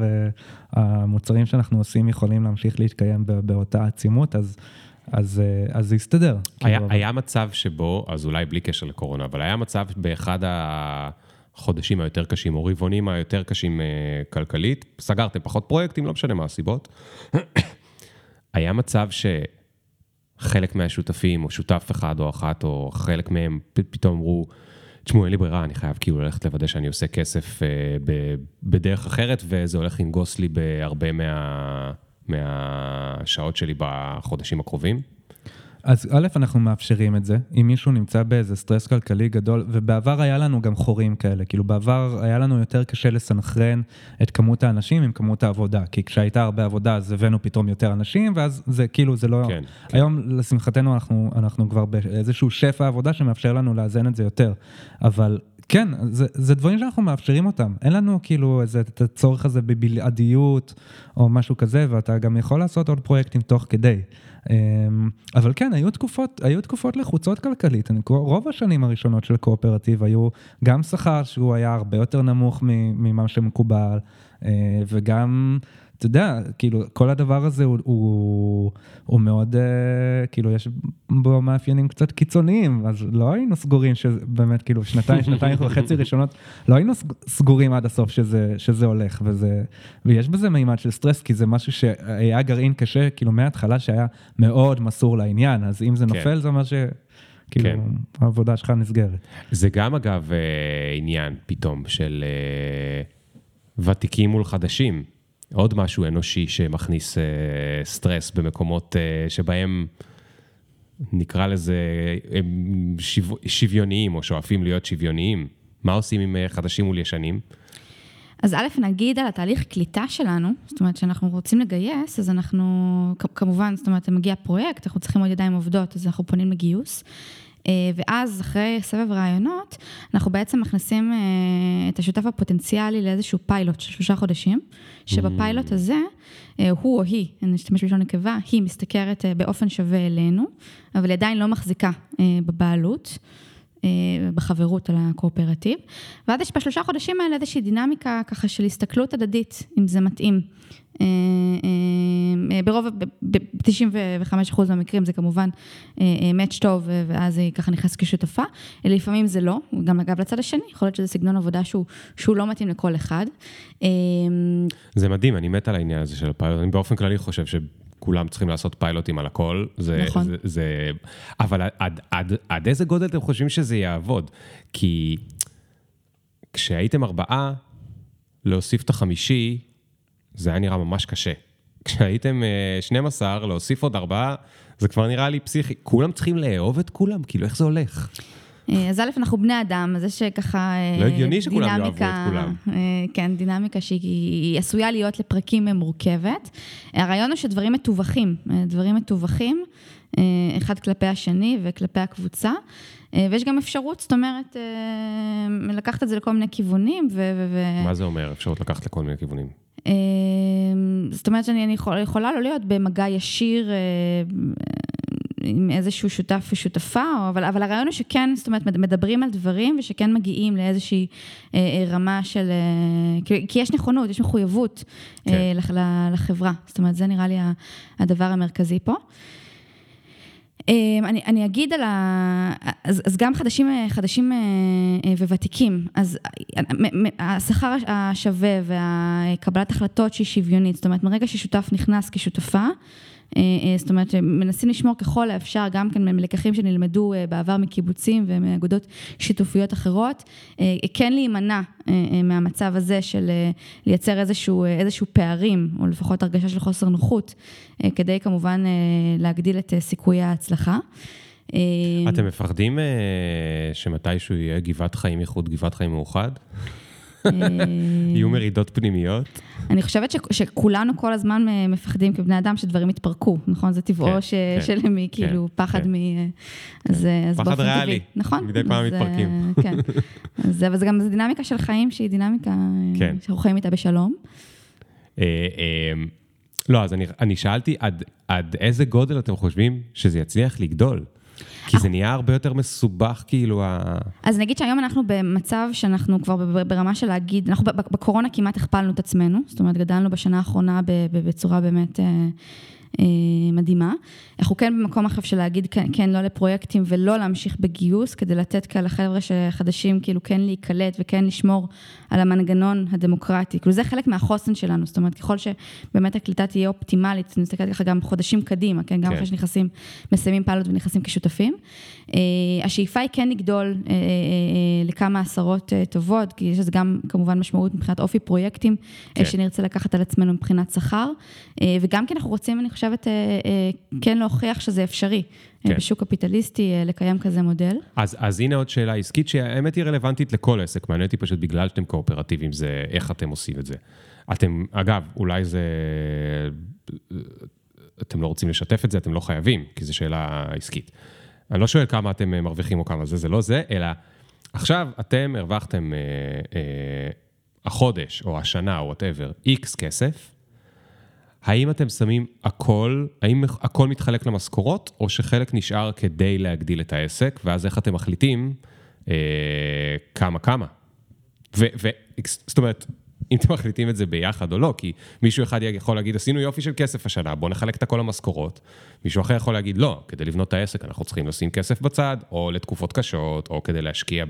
והמוצרים שאנחנו עושים יכולים להמשיך להתקיים באותה עצימות, אז... אז, אז זה יסתדר. היה, כאילו, היה מצב שבו, אז אולי בלי קשר לקורונה, אבל היה מצב באחד החודשים היותר קשים, או רבעונים היותר קשים אה, כלכלית, סגרתם פחות פרויקטים, לא משנה מה הסיבות. היה מצב שחלק מהשותפים, או שותף אחד או אחת, או חלק מהם פתאום אמרו, תשמעו, אין לי ברירה, אני חייב כאילו ללכת לוודא שאני עושה כסף אה, ב, בדרך אחרת, וזה הולך לנגוס לי בהרבה מה, מהשעות שלי בחודשים הקרובים. אז א', אנחנו מאפשרים את זה. אם מישהו נמצא באיזה סטרס כלכלי גדול, ובעבר היה לנו גם חורים כאלה, כאילו בעבר היה לנו יותר קשה לסנכרן את כמות האנשים עם כמות העבודה, כי כשהייתה הרבה עבודה אז הבאנו פתאום יותר אנשים, ואז זה כאילו, זה לא... כן, כן. היום, כן. לשמחתנו, אנחנו, אנחנו כבר באיזשהו שפע עבודה שמאפשר לנו לאזן את זה יותר. אבל כן, זה, זה דברים שאנחנו מאפשרים אותם. אין לנו כאילו איזה, את הצורך הזה בבלעדיות או משהו כזה, ואתה גם יכול לעשות עוד פרויקטים תוך כדי. אמ, אבל כן, היו תקופות, היו תקופות לחוצות כלכלית. רוב השנים הראשונות של קואופרטיב היו גם שכר שהוא היה הרבה יותר נמוך ממה שמקובל, אה, וגם... אתה יודע, כאילו, כל הדבר הזה הוא, הוא, הוא מאוד, uh, כאילו, יש בו מאפיינים קצת קיצוניים, אז לא היינו סגורים שבאמת, כאילו, שנתיים, שנתיים וחצי ראשונות, לא היינו סגורים עד הסוף שזה, שזה הולך, וזה, ויש בזה מימד של סטרס, כי זה משהו שהיה גרעין קשה, כאילו, מההתחלה שהיה מאוד מסור לעניין, אז אם זה כן. נופל, זה אומר ש... כאילו, כן. העבודה שלך נסגרת. זה גם, אגב, אה, עניין פתאום של אה, ותיקים מול חדשים. עוד משהו אנושי שמכניס אה, סטרס במקומות אה, שבהם, נקרא לזה, הם שו, שוויוניים או שואפים להיות שוויוניים. מה עושים עם אה, חדשים מול ישנים? אז א', נגיד על התהליך קליטה שלנו, זאת אומרת, שאנחנו רוצים לגייס, אז אנחנו, כמובן, זאת אומרת, מגיע פרויקט, אנחנו צריכים עוד ידיים עובדות, אז אנחנו פונים לגיוס. אה, ואז אחרי סבב רעיונות, אנחנו בעצם מכניסים אה, את השותף הפוטנציאלי לאיזשהו פיילוט של שלושה חודשים, שבפיילוט mm. הזה, אה, הוא או היא, אני אשתמש בלשון נקבה, היא משתכרת באופן שווה אלינו, אבל היא עדיין לא מחזיקה בבעלות. בחברות על הקואופרטיב. ואז יש בשלושה חודשים האלה איזושהי דינמיקה ככה של הסתכלות הדדית, אם זה מתאים. אה, אה, ברוב, ב-95% מהמקרים זה כמובן אה, טוב, ואז היא ככה נכנסת כשותפה. לפעמים זה לא, גם אגב לצד השני, יכול להיות שזה סגנון עבודה שהוא, שהוא לא מתאים לכל אחד. זה מדהים, אני מת על העניין הזה של הפיילוט. אני באופן כללי חושב ש... כולם צריכים לעשות פיילוטים על הכל. זה, נכון. זה, זה, אבל עד, עד, עד איזה גודל אתם חושבים שזה יעבוד? כי כשהייתם ארבעה, להוסיף את החמישי, זה היה נראה ממש קשה. כשהייתם 12, אה, להוסיף עוד ארבעה, זה כבר נראה לי פסיכי. כולם צריכים לאהוב את כולם? כאילו, איך זה הולך? אה, אז א', אנחנו בני אדם, אז יש ככה... אה, לא הגיוני שכולם יאהבו את כולם. כן, דינמיקה שהיא עשויה להיות לפרקים מורכבת. הרעיון הוא שדברים מתווכים, דברים מתווכים. אה, אחד כלפי השני וכלפי הקבוצה. אה, ויש גם אפשרות, זאת אומרת, אה, לקחת את זה לכל מיני כיוונים. ו- ו- מה זה אומר, אפשרות לקחת לכל מיני כיוונים? אה, זאת אומרת שאני אני יכול, יכולה לא להיות במגע ישיר אה, עם איזשהו שותף ושותפה, או- אבל, אבל הרעיון הוא שכן, זאת אומרת, מדברים על דברים ושכן מגיעים לאיזושהי אה, אה, רמה של... אה, כי, כי יש נכונות, יש מחויבות כן. אה, לח- לחברה. זאת אומרת, זה נראה לי הדבר המרכזי פה. אה, אני, אני אגיד על ה... אז, אז גם חדשים, אה, חדשים אה, אה, וותיקים, אז אה, השכר השווה והקבלת החלטות שהיא שוויונית, זאת אומרת, מרגע ששותף נכנס כשותפה, אה, אה, זאת אומרת, מנסים לשמור ככל האפשר, גם כן מלקחים שנלמדו אה, בעבר מקיבוצים ומאגודות שיתופיות אחרות, אה, כן להימנע אה, אה, מהמצב הזה של אה, לייצר איזשהו, אה, איזשהו פערים, או לפחות הרגשה של חוסר נוחות, אה, כדי כמובן אה, להגדיל את אה, סיכוי ההצלחה. אה, אתם מפחדים אה, שמתישהו יהיה גבעת חיים איחוד, גבעת חיים מאוחד? אה, יהיו מרידות פנימיות? אני חושבת ש, שכולנו כל הזמן אה, מפחדים כבני אדם שדברים יתפרקו, נכון? זה טבעו כן, ש, כן, של מי, כאילו, פחד כן. מ... אה, אז, אה, אז פחד ריאלי. נכון? מדי פעם אז, מתפרקים. כן. אז, אבל זה גם דינמיקה של חיים שהיא דינמיקה כן. שאנחנו חיים איתה בשלום. לא, אז אני, אני שאלתי עד, עד איזה גודל אתם חושבים שזה יצליח לגדול? כי זה נהיה הרבה יותר מסובך, כאילו, ה... אז נגיד שהיום אנחנו במצב שאנחנו כבר ברמה של להגיד, אנחנו בקורונה כמעט הכפלנו את עצמנו, זאת אומרת, גדלנו בשנה האחרונה בצורה באמת אה, מדהימה. אנחנו כן במקום עכשיו של להגיד כן, כן, לא לפרויקטים ולא להמשיך בגיוס, כדי לתת כאלה חבר'ה שחדשים, כאילו כן להיקלט וכן לשמור על המנגנון הדמוקרטי. כאילו זה חלק מהחוסן שלנו, זאת אומרת, ככל שבאמת הקליטה תהיה אופטימלית, אני מסתכלת ככה גם חודשים קדימה, כן, גם כן. אחרי שנכנסים, מסיימים פיילוט ונכנסים כשותפים. אה, השאיפה היא כן לגדול אה, אה, אה, לכמה עשרות אה, טובות, כי יש לזה גם כמובן משמעות מבחינת אופי פרויקטים, כן. שנרצה לקחת על עצמנו מבחינת שכר, אה, וגם כי אנחנו רוצים, אני חושבת, אה, אה, כן להוכיח שזה אפשרי. כן. כן. בשוק קפיטליסטי אה, לקיים כזה מודל. אז, אז הנה עוד שאלה עסקית, שהאמת היא רלוונטית לכל עסק, מעניין אותי פשוט בגלל שאתם קואופרטיביים, זה איך אתם עושים את זה. אתם, אגב, אולי זה... אתם לא רוצים לשתף את זה, אתם לא חייבים, כי זו שאלה עסקית. אני לא שואל כמה אתם אה, מרוויחים או כמה זה, זה לא זה, אלא עכשיו אתם הרווחתם אה, אה, החודש או השנה או whatever, איקס כסף, האם אתם שמים הכל, האם הכל מתחלק למשכורות, או שחלק נשאר כדי להגדיל את העסק, ואז איך אתם מחליטים אה, כמה כמה? ו, ו, זאת אומרת, אם אתם מחליטים את זה ביחד או לא, כי מישהו אחד יכול להגיד, עשינו יופי של כסף השנה, בואו נחלק את הכל למשכורות. מישהו אחר יכול להגיד, לא, כדי לבנות את העסק אנחנו צריכים לשים כסף בצד, או לתקופות קשות, או כדי להשקיע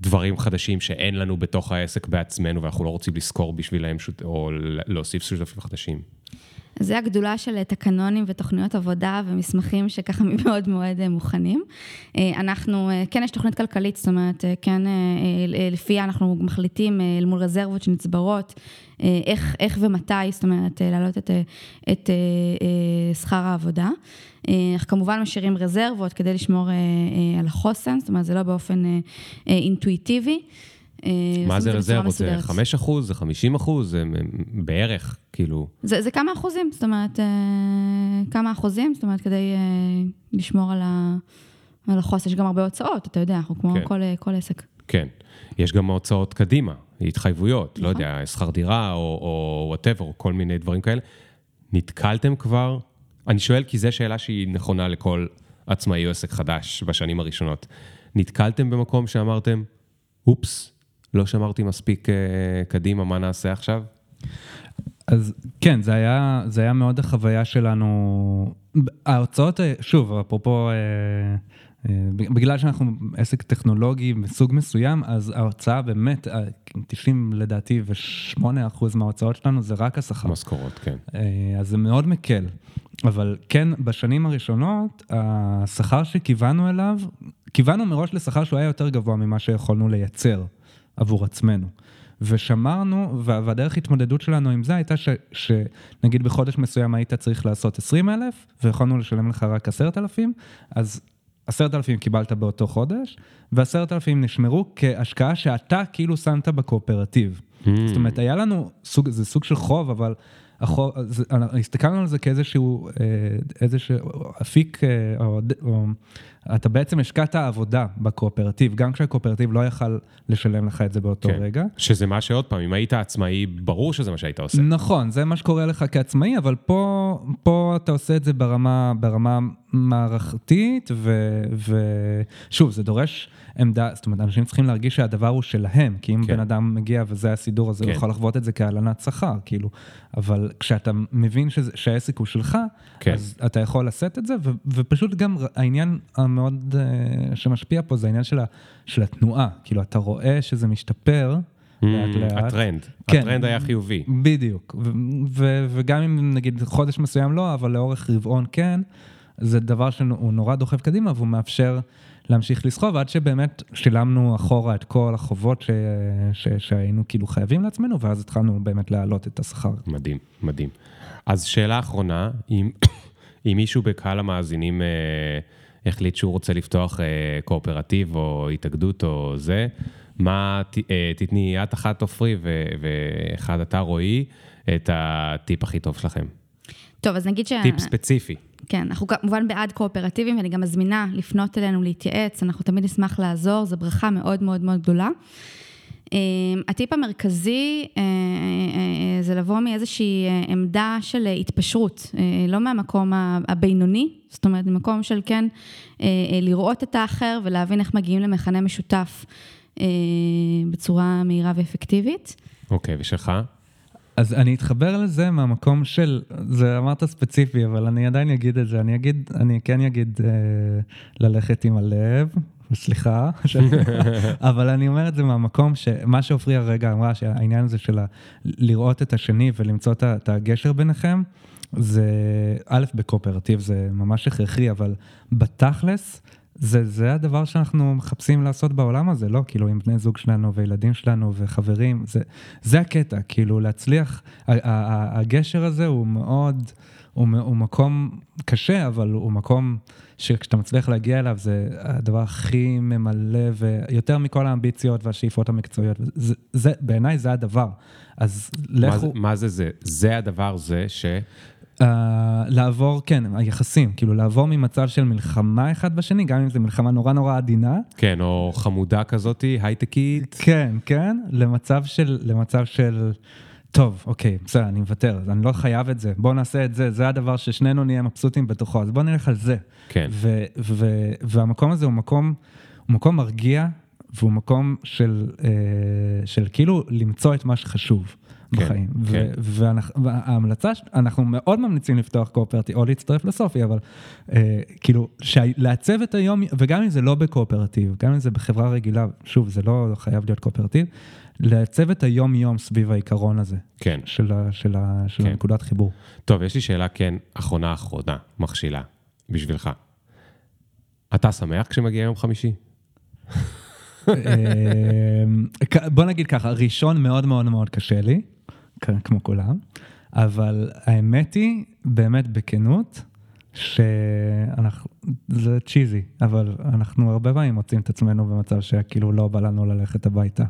בדברים חדשים שאין לנו בתוך העסק בעצמנו, ואנחנו לא רוצים לשכור שות- או להוסיף שותפים חדשים. זה הגדולה של תקנונים ותוכניות עבודה ומסמכים שככה מאוד מאוד אה, מוכנים. אה, אנחנו, אה, כן יש תוכנית כלכלית, זאת אומרת, כן לפיה אנחנו מחליטים אל מול רזרבות שנצברות, איך, איך ומתי, זאת אומרת, להעלות את, את שכר העבודה. אנחנו כמובן משאירים רזרבות כדי לשמור על החוסן, זאת אומרת, זה לא באופן אינטואיטיבי. אה, מה זה רזרבות? זה מסודרת. 5 אחוז? זה 50 אחוז? זה בערך, כאילו... זה, זה כמה אחוזים, זאת אומרת, אה, כמה אחוזים, זאת אומרת, כדי אה, לשמור על, ה, על החוסן. יש גם הרבה הוצאות, אתה יודע, אנחנו כמו כן. כל, כל עסק. כן. יש גם הוצאות קדימה, התחייבויות, לא נכון. יודע, שכר דירה או וואטאבר, כל מיני דברים כאלה. נתקלתם כבר? אני שואל כי זו שאלה שהיא נכונה לכל עצמאי או עסק חדש בשנים הראשונות. נתקלתם במקום שאמרתם, אופס, לא שמרתי מספיק אה, קדימה, מה נעשה עכשיו? אז כן, זה היה, זה היה מאוד החוויה שלנו. ההוצאות, אה, שוב, אפרופו, אה, בגלל שאנחנו עסק טכנולוגי מסוג מסוים, אז ההוצאה באמת, אה, 90 לדעתי ו-8 אחוז מההוצאות שלנו זה רק השכר. משכורות, כן. אז זה מאוד מקל. אבל כן, בשנים הראשונות, השכר שכיוונו אליו, כיוונו מראש לשכר שהוא היה יותר גבוה ממה שיכולנו לייצר עבור עצמנו. ושמרנו, וה- והדרך התמודדות שלנו עם זה הייתה ש, שנגיד בחודש מסוים היית צריך לעשות 20 אלף, ויכולנו לשלם לך רק 10,000, אז 10,000 קיבלת באותו חודש, ו-10,000 נשמרו כהשקעה שאתה כאילו שמת בקואופרטיב. Hmm. זאת אומרת, היה לנו סוג, זה סוג של חוב, אבל החוב, זה, הסתכלנו על זה כאיזשהו אה, איזשהו אפיק, אה, או, או אתה בעצם השקעת עבודה בקואופרטיב, גם כשהקואופרטיב לא יכל לשלם לך את זה באותו כן. רגע. שזה מה שעוד פעם, אם היית עצמאי, ברור שזה מה שהיית עושה. נכון, זה מה שקורה לך כעצמאי, אבל פה, פה אתה עושה את זה ברמה, ברמה מערכתית, ושוב, זה דורש עמדה, זאת אומרת, אנשים צריכים להרגיש שהדבר הוא שלהם, כי אם כן. בן אדם מגיע וזה הסידור הזה, כן. הוא יכול לחוות את זה כהלנת שכר, כאילו, אבל כשאתה מבין שזה, שהעסק הוא שלך, כן. אז אתה יכול לשאת את זה, ו, ופשוט גם העניין המאוד אה, שמשפיע פה זה העניין של, ה, של התנועה, כאילו, אתה רואה שזה משתפר. לאט לאט. Mm, הטרנד, כן. הטרנד היה חיובי. בדיוק, וגם אם נגיד חודש מסוים לא, אבל לאורך רבעון כן, זה דבר שהוא נורא דוחף קדימה והוא מאפשר להמשיך לסחוב עד שבאמת שילמנו אחורה את כל החובות ש- ש- שהיינו כאילו חייבים לעצמנו, ואז התחלנו באמת להעלות את השכר. מדהים, מדהים. אז שאלה אחרונה, אם, אם מישהו בקהל המאזינים אה, החליט שהוא רוצה לפתוח אה, קואופרטיב או התאגדות או זה, מה, ת, אה, תתני את אחת עופרי ואחד אתה רועי, את הטיפ הכי טוב שלכם. טוב, אז נגיד ש... טיפ ספציפי. כן, אנחנו כמובן בעד קואופרטיבים, ואני גם מזמינה לפנות אלינו להתייעץ, אנחנו תמיד נשמח לעזור, זו ברכה מאוד מאוד מאוד גדולה. אה, הטיפ המרכזי אה, אה, זה לבוא מאיזושהי אה, עמדה של התפשרות, אה, לא מהמקום הבינוני, זאת אומרת, ממקום של כן אה, אה, לראות את האחר ולהבין איך מגיעים למכנה משותף אה, בצורה מהירה ואפקטיבית. אוקיי, ושלך? אז אני אתחבר לזה מהמקום של, זה אמרת ספציפי, אבל אני עדיין אגיד את זה, אני אגיד, אני כן אגיד אה, ללכת עם הלב, סליחה, אבל אני אומר את זה מהמקום שמה שעופרי הרגע אמרה, שהעניין הזה של לראות את השני ולמצוא את הגשר ביניכם, זה א', בקואופרטיב זה ממש הכרחי, אבל בתכלס, זה, זה הדבר שאנחנו מחפשים לעשות בעולם הזה, לא? כאילו, עם בני זוג שלנו וילדים שלנו וחברים, זה, זה הקטע, כאילו, להצליח, הגשר הזה הוא מאוד, הוא, הוא מקום קשה, אבל הוא מקום שכשאתה מצליח להגיע אליו, זה הדבר הכי ממלא, ויותר מכל האמביציות והשאיפות המקצועיות. זה, זה, בעיניי זה הדבר. אז מה, זה- לכו... מה זה זה? זה הדבר זה ש... Uh, לעבור, כן, היחסים, כאילו לעבור ממצב של מלחמה אחד בשני, גם אם זו מלחמה נורא נורא עדינה, כן, או חמודה כזאתי, הייטקית. כן, כן, למצב של, למצב של, טוב, אוקיי, בסדר, אני מוותר, אני לא חייב את זה, בוא נעשה את זה, זה הדבר ששנינו נהיה מבסוטים בתוכו, אז בוא נלך על זה. כן. ו- ו- והמקום הזה הוא מקום, הוא מקום מרגיע, והוא מקום של, אה, של כאילו למצוא את מה שחשוב. כן, בחיים. כן. וההמלצה, אנחנו מאוד ממליצים לפתוח קואופרטיב, או להצטרף לסופי, אבל אה, כאילו, לעצב את היום, וגם אם זה לא בקואופרטיב, גם אם זה בחברה רגילה, שוב, זה לא חייב להיות קואופרטיב, לעצב את היום-יום סביב העיקרון הזה, כן. של, ה- של, ה- של כן. הנקודת חיבור. טוב, יש לי שאלה, כן, אחרונה אחרונה, מכשילה, בשבילך. אתה שמח כשמגיע יום חמישי? כ- בוא נגיד ככה, ראשון מאוד מאוד מאוד קשה לי, כמו כולם, אבל האמת היא, באמת בכנות, שאנחנו, זה צ'יזי, אבל אנחנו הרבה פעמים מוצאים את עצמנו במצב שכאילו לא בא לנו ללכת הביתה.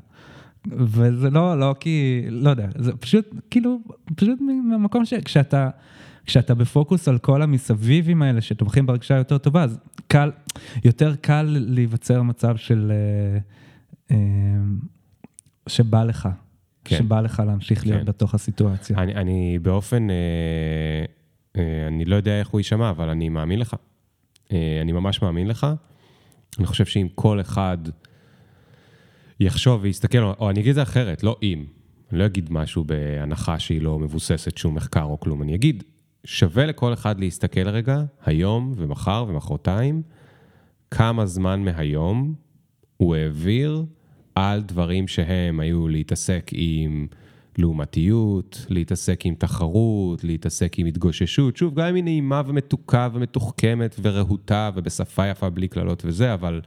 וזה לא, לא כי, לא יודע, זה פשוט, כאילו, פשוט מהמקום שכשאתה, כשאתה בפוקוס על כל המסביבים האלה שתומכים ברגשה יותר טובה, אז קל, יותר קל להיווצר מצב של, אה, אה, שבא לך, כן. שבא לך להמשיך להיות כן. בתוך הסיטואציה. אני, אני באופן, אה, אה, אני לא יודע איך הוא יישמע, אבל אני מאמין לך. אה, אני ממש מאמין לך. אני חושב שאם כל אחד יחשוב ויסתכל, או, או אני אגיד את זה אחרת, לא אם. אני לא אגיד משהו בהנחה שהיא לא מבוססת שום מחקר או כלום. אני אגיד, שווה לכל אחד להסתכל רגע, היום ומחר ומחרתיים, כמה זמן מהיום הוא העביר על דברים שהם היו להתעסק עם לעומתיות, להתעסק עם תחרות, להתעסק עם התגוששות. שוב, גם אם היא נעימה ומתוקה ומתוחכמת ורהוטה ובשפה יפה בלי קללות וזה, אבל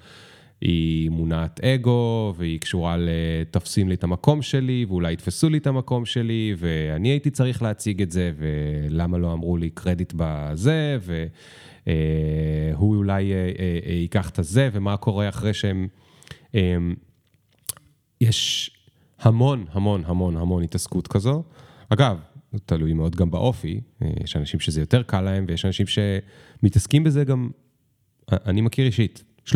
היא מונעת אגו, והיא קשורה ל"תופסים לי את המקום שלי", ואולי יתפסו לי את המקום שלי, ואני הייתי צריך להציג את זה, ולמה לא אמרו לי קרדיט בזה, והוא אולי אה, אה, אה, ייקח את הזה, ומה קורה אחרי שהם... אה, יש המון, המון, המון, המון התעסקות כזו. אגב, תלוי מאוד גם באופי. אה, יש אנשים שזה יותר קל להם, ויש אנשים שמתעסקים בזה גם, אני מכיר אישית, 30-50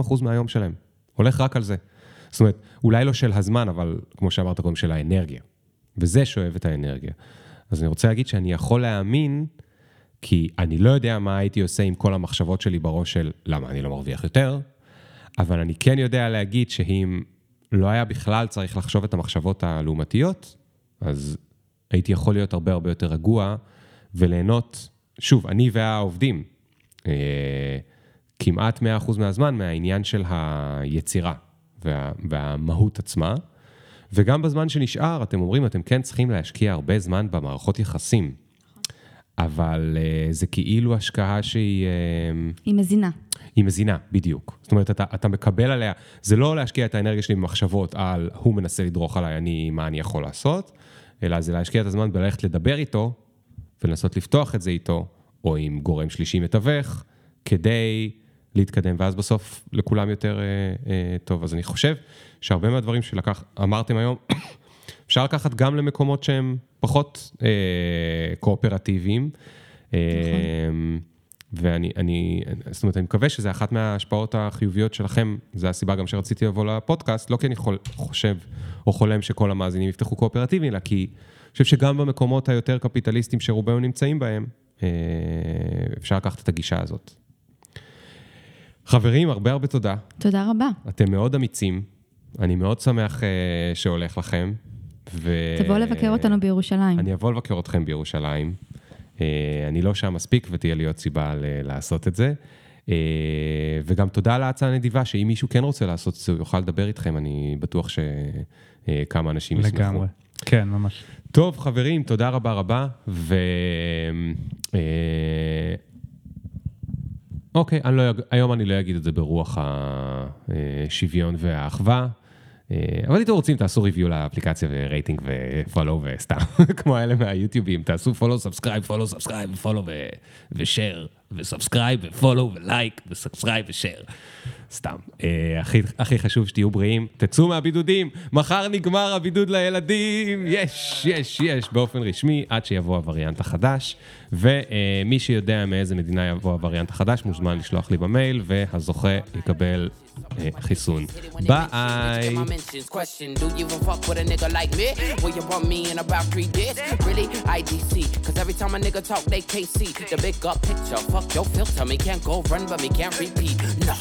אחוז מהיום שלהם. הולך רק על זה. זאת אומרת, אולי לא של הזמן, אבל כמו שאמרת קודם, של האנרגיה. וזה שואב את האנרגיה. אז אני רוצה להגיד שאני יכול להאמין, כי אני לא יודע מה הייתי עושה עם כל המחשבות שלי בראש של למה אני לא מרוויח יותר, אבל אני כן יודע להגיד שאם לא היה בכלל צריך לחשוב את המחשבות הלעומתיות, אז הייתי יכול להיות הרבה הרבה יותר רגוע וליהנות, שוב, אני והעובדים, אה, כמעט 100% מהזמן מהעניין של היצירה וה, והמהות עצמה. וגם בזמן שנשאר, אתם אומרים, אתם כן צריכים להשקיע הרבה זמן במערכות יחסים. אבל uh, זה כאילו השקעה שהיא... Uh, היא מזינה. היא מזינה, בדיוק. זאת אומרת, אתה, אתה מקבל עליה, זה לא להשקיע את האנרגיה שלי במחשבות על הוא מנסה לדרוך עליי, אני, מה אני יכול לעשות, אלא זה להשקיע את הזמן בללכת לדבר איתו, ולנסות לפתוח את זה איתו, או עם גורם שלישי מתווך, כדי להתקדם, ואז בסוף לכולם יותר אה, אה, טוב. אז אני חושב שהרבה מהדברים שלקח, אמרתם היום, אפשר לקחת גם למקומות שהם פחות אה, קואופרטיביים. אה, נכון. ואני, אני, זאת אומרת, אני מקווה שזה אחת מההשפעות החיוביות שלכם, זו הסיבה גם שרציתי לבוא לפודקאסט, לא כי אני חול, חושב או חולם שכל המאזינים יפתחו קואופרטיביים, אלא כי אני חושב שגם במקומות היותר קפיטליסטיים שרובנו נמצאים בהם, אה, אפשר לקחת את הגישה הזאת. חברים, הרבה הרבה תודה. תודה רבה. אתם מאוד אמיצים, אני מאוד שמח אה, שהולך לכם. ו... תבואו לבקר אותנו בירושלים. אני אבוא לבקר אתכם בירושלים. אה, אני לא שם מספיק ותהיה לי עוד סיבה לעשות את זה. אה, וגם תודה על ההצעה הנדיבה, שאם מישהו כן רוצה לעשות את זה, הוא יוכל לדבר איתכם, אני בטוח שכמה אנשים ישמחו. לגמרי, כן, ממש. טוב, חברים, תודה רבה רבה, ו... אוקיי, אני לא, היום אני לא אגיד את זה ברוח השוויון והאחווה. אה, אבל אם אתם רוצים, תעשו review לאפליקציה ורייטינג ו follow וסתם, כמו האלה מהיוטיובים, תעשו פולו, סאבסקרייב, פולו, סאבסקרייב, פולו ושאר, וסאבסקרייב ופולו ולייק וסאבסקרייב ושאר. סתם. אה, הכי, הכי חשוב שתהיו בריאים, תצאו מהבידודים, מחר נגמר הבידוד לילדים, יש, יש, יש, באופן רשמי, עד שיבוא הווריאנט החדש. ומי שיודע מאיזה מדינה יבוא הווריאנט החדש, מוזמן לשלוח לי במייל, והזוכה יקבל Eh, Heel soon. Bye. Question Do you even fuck with a nigga like me? Will you want me in about three days? Really? IDC. Cause every time a nigga talk, they KC. The big up picture. Fuck your filter. Me can't go run, but me can't repeat. No.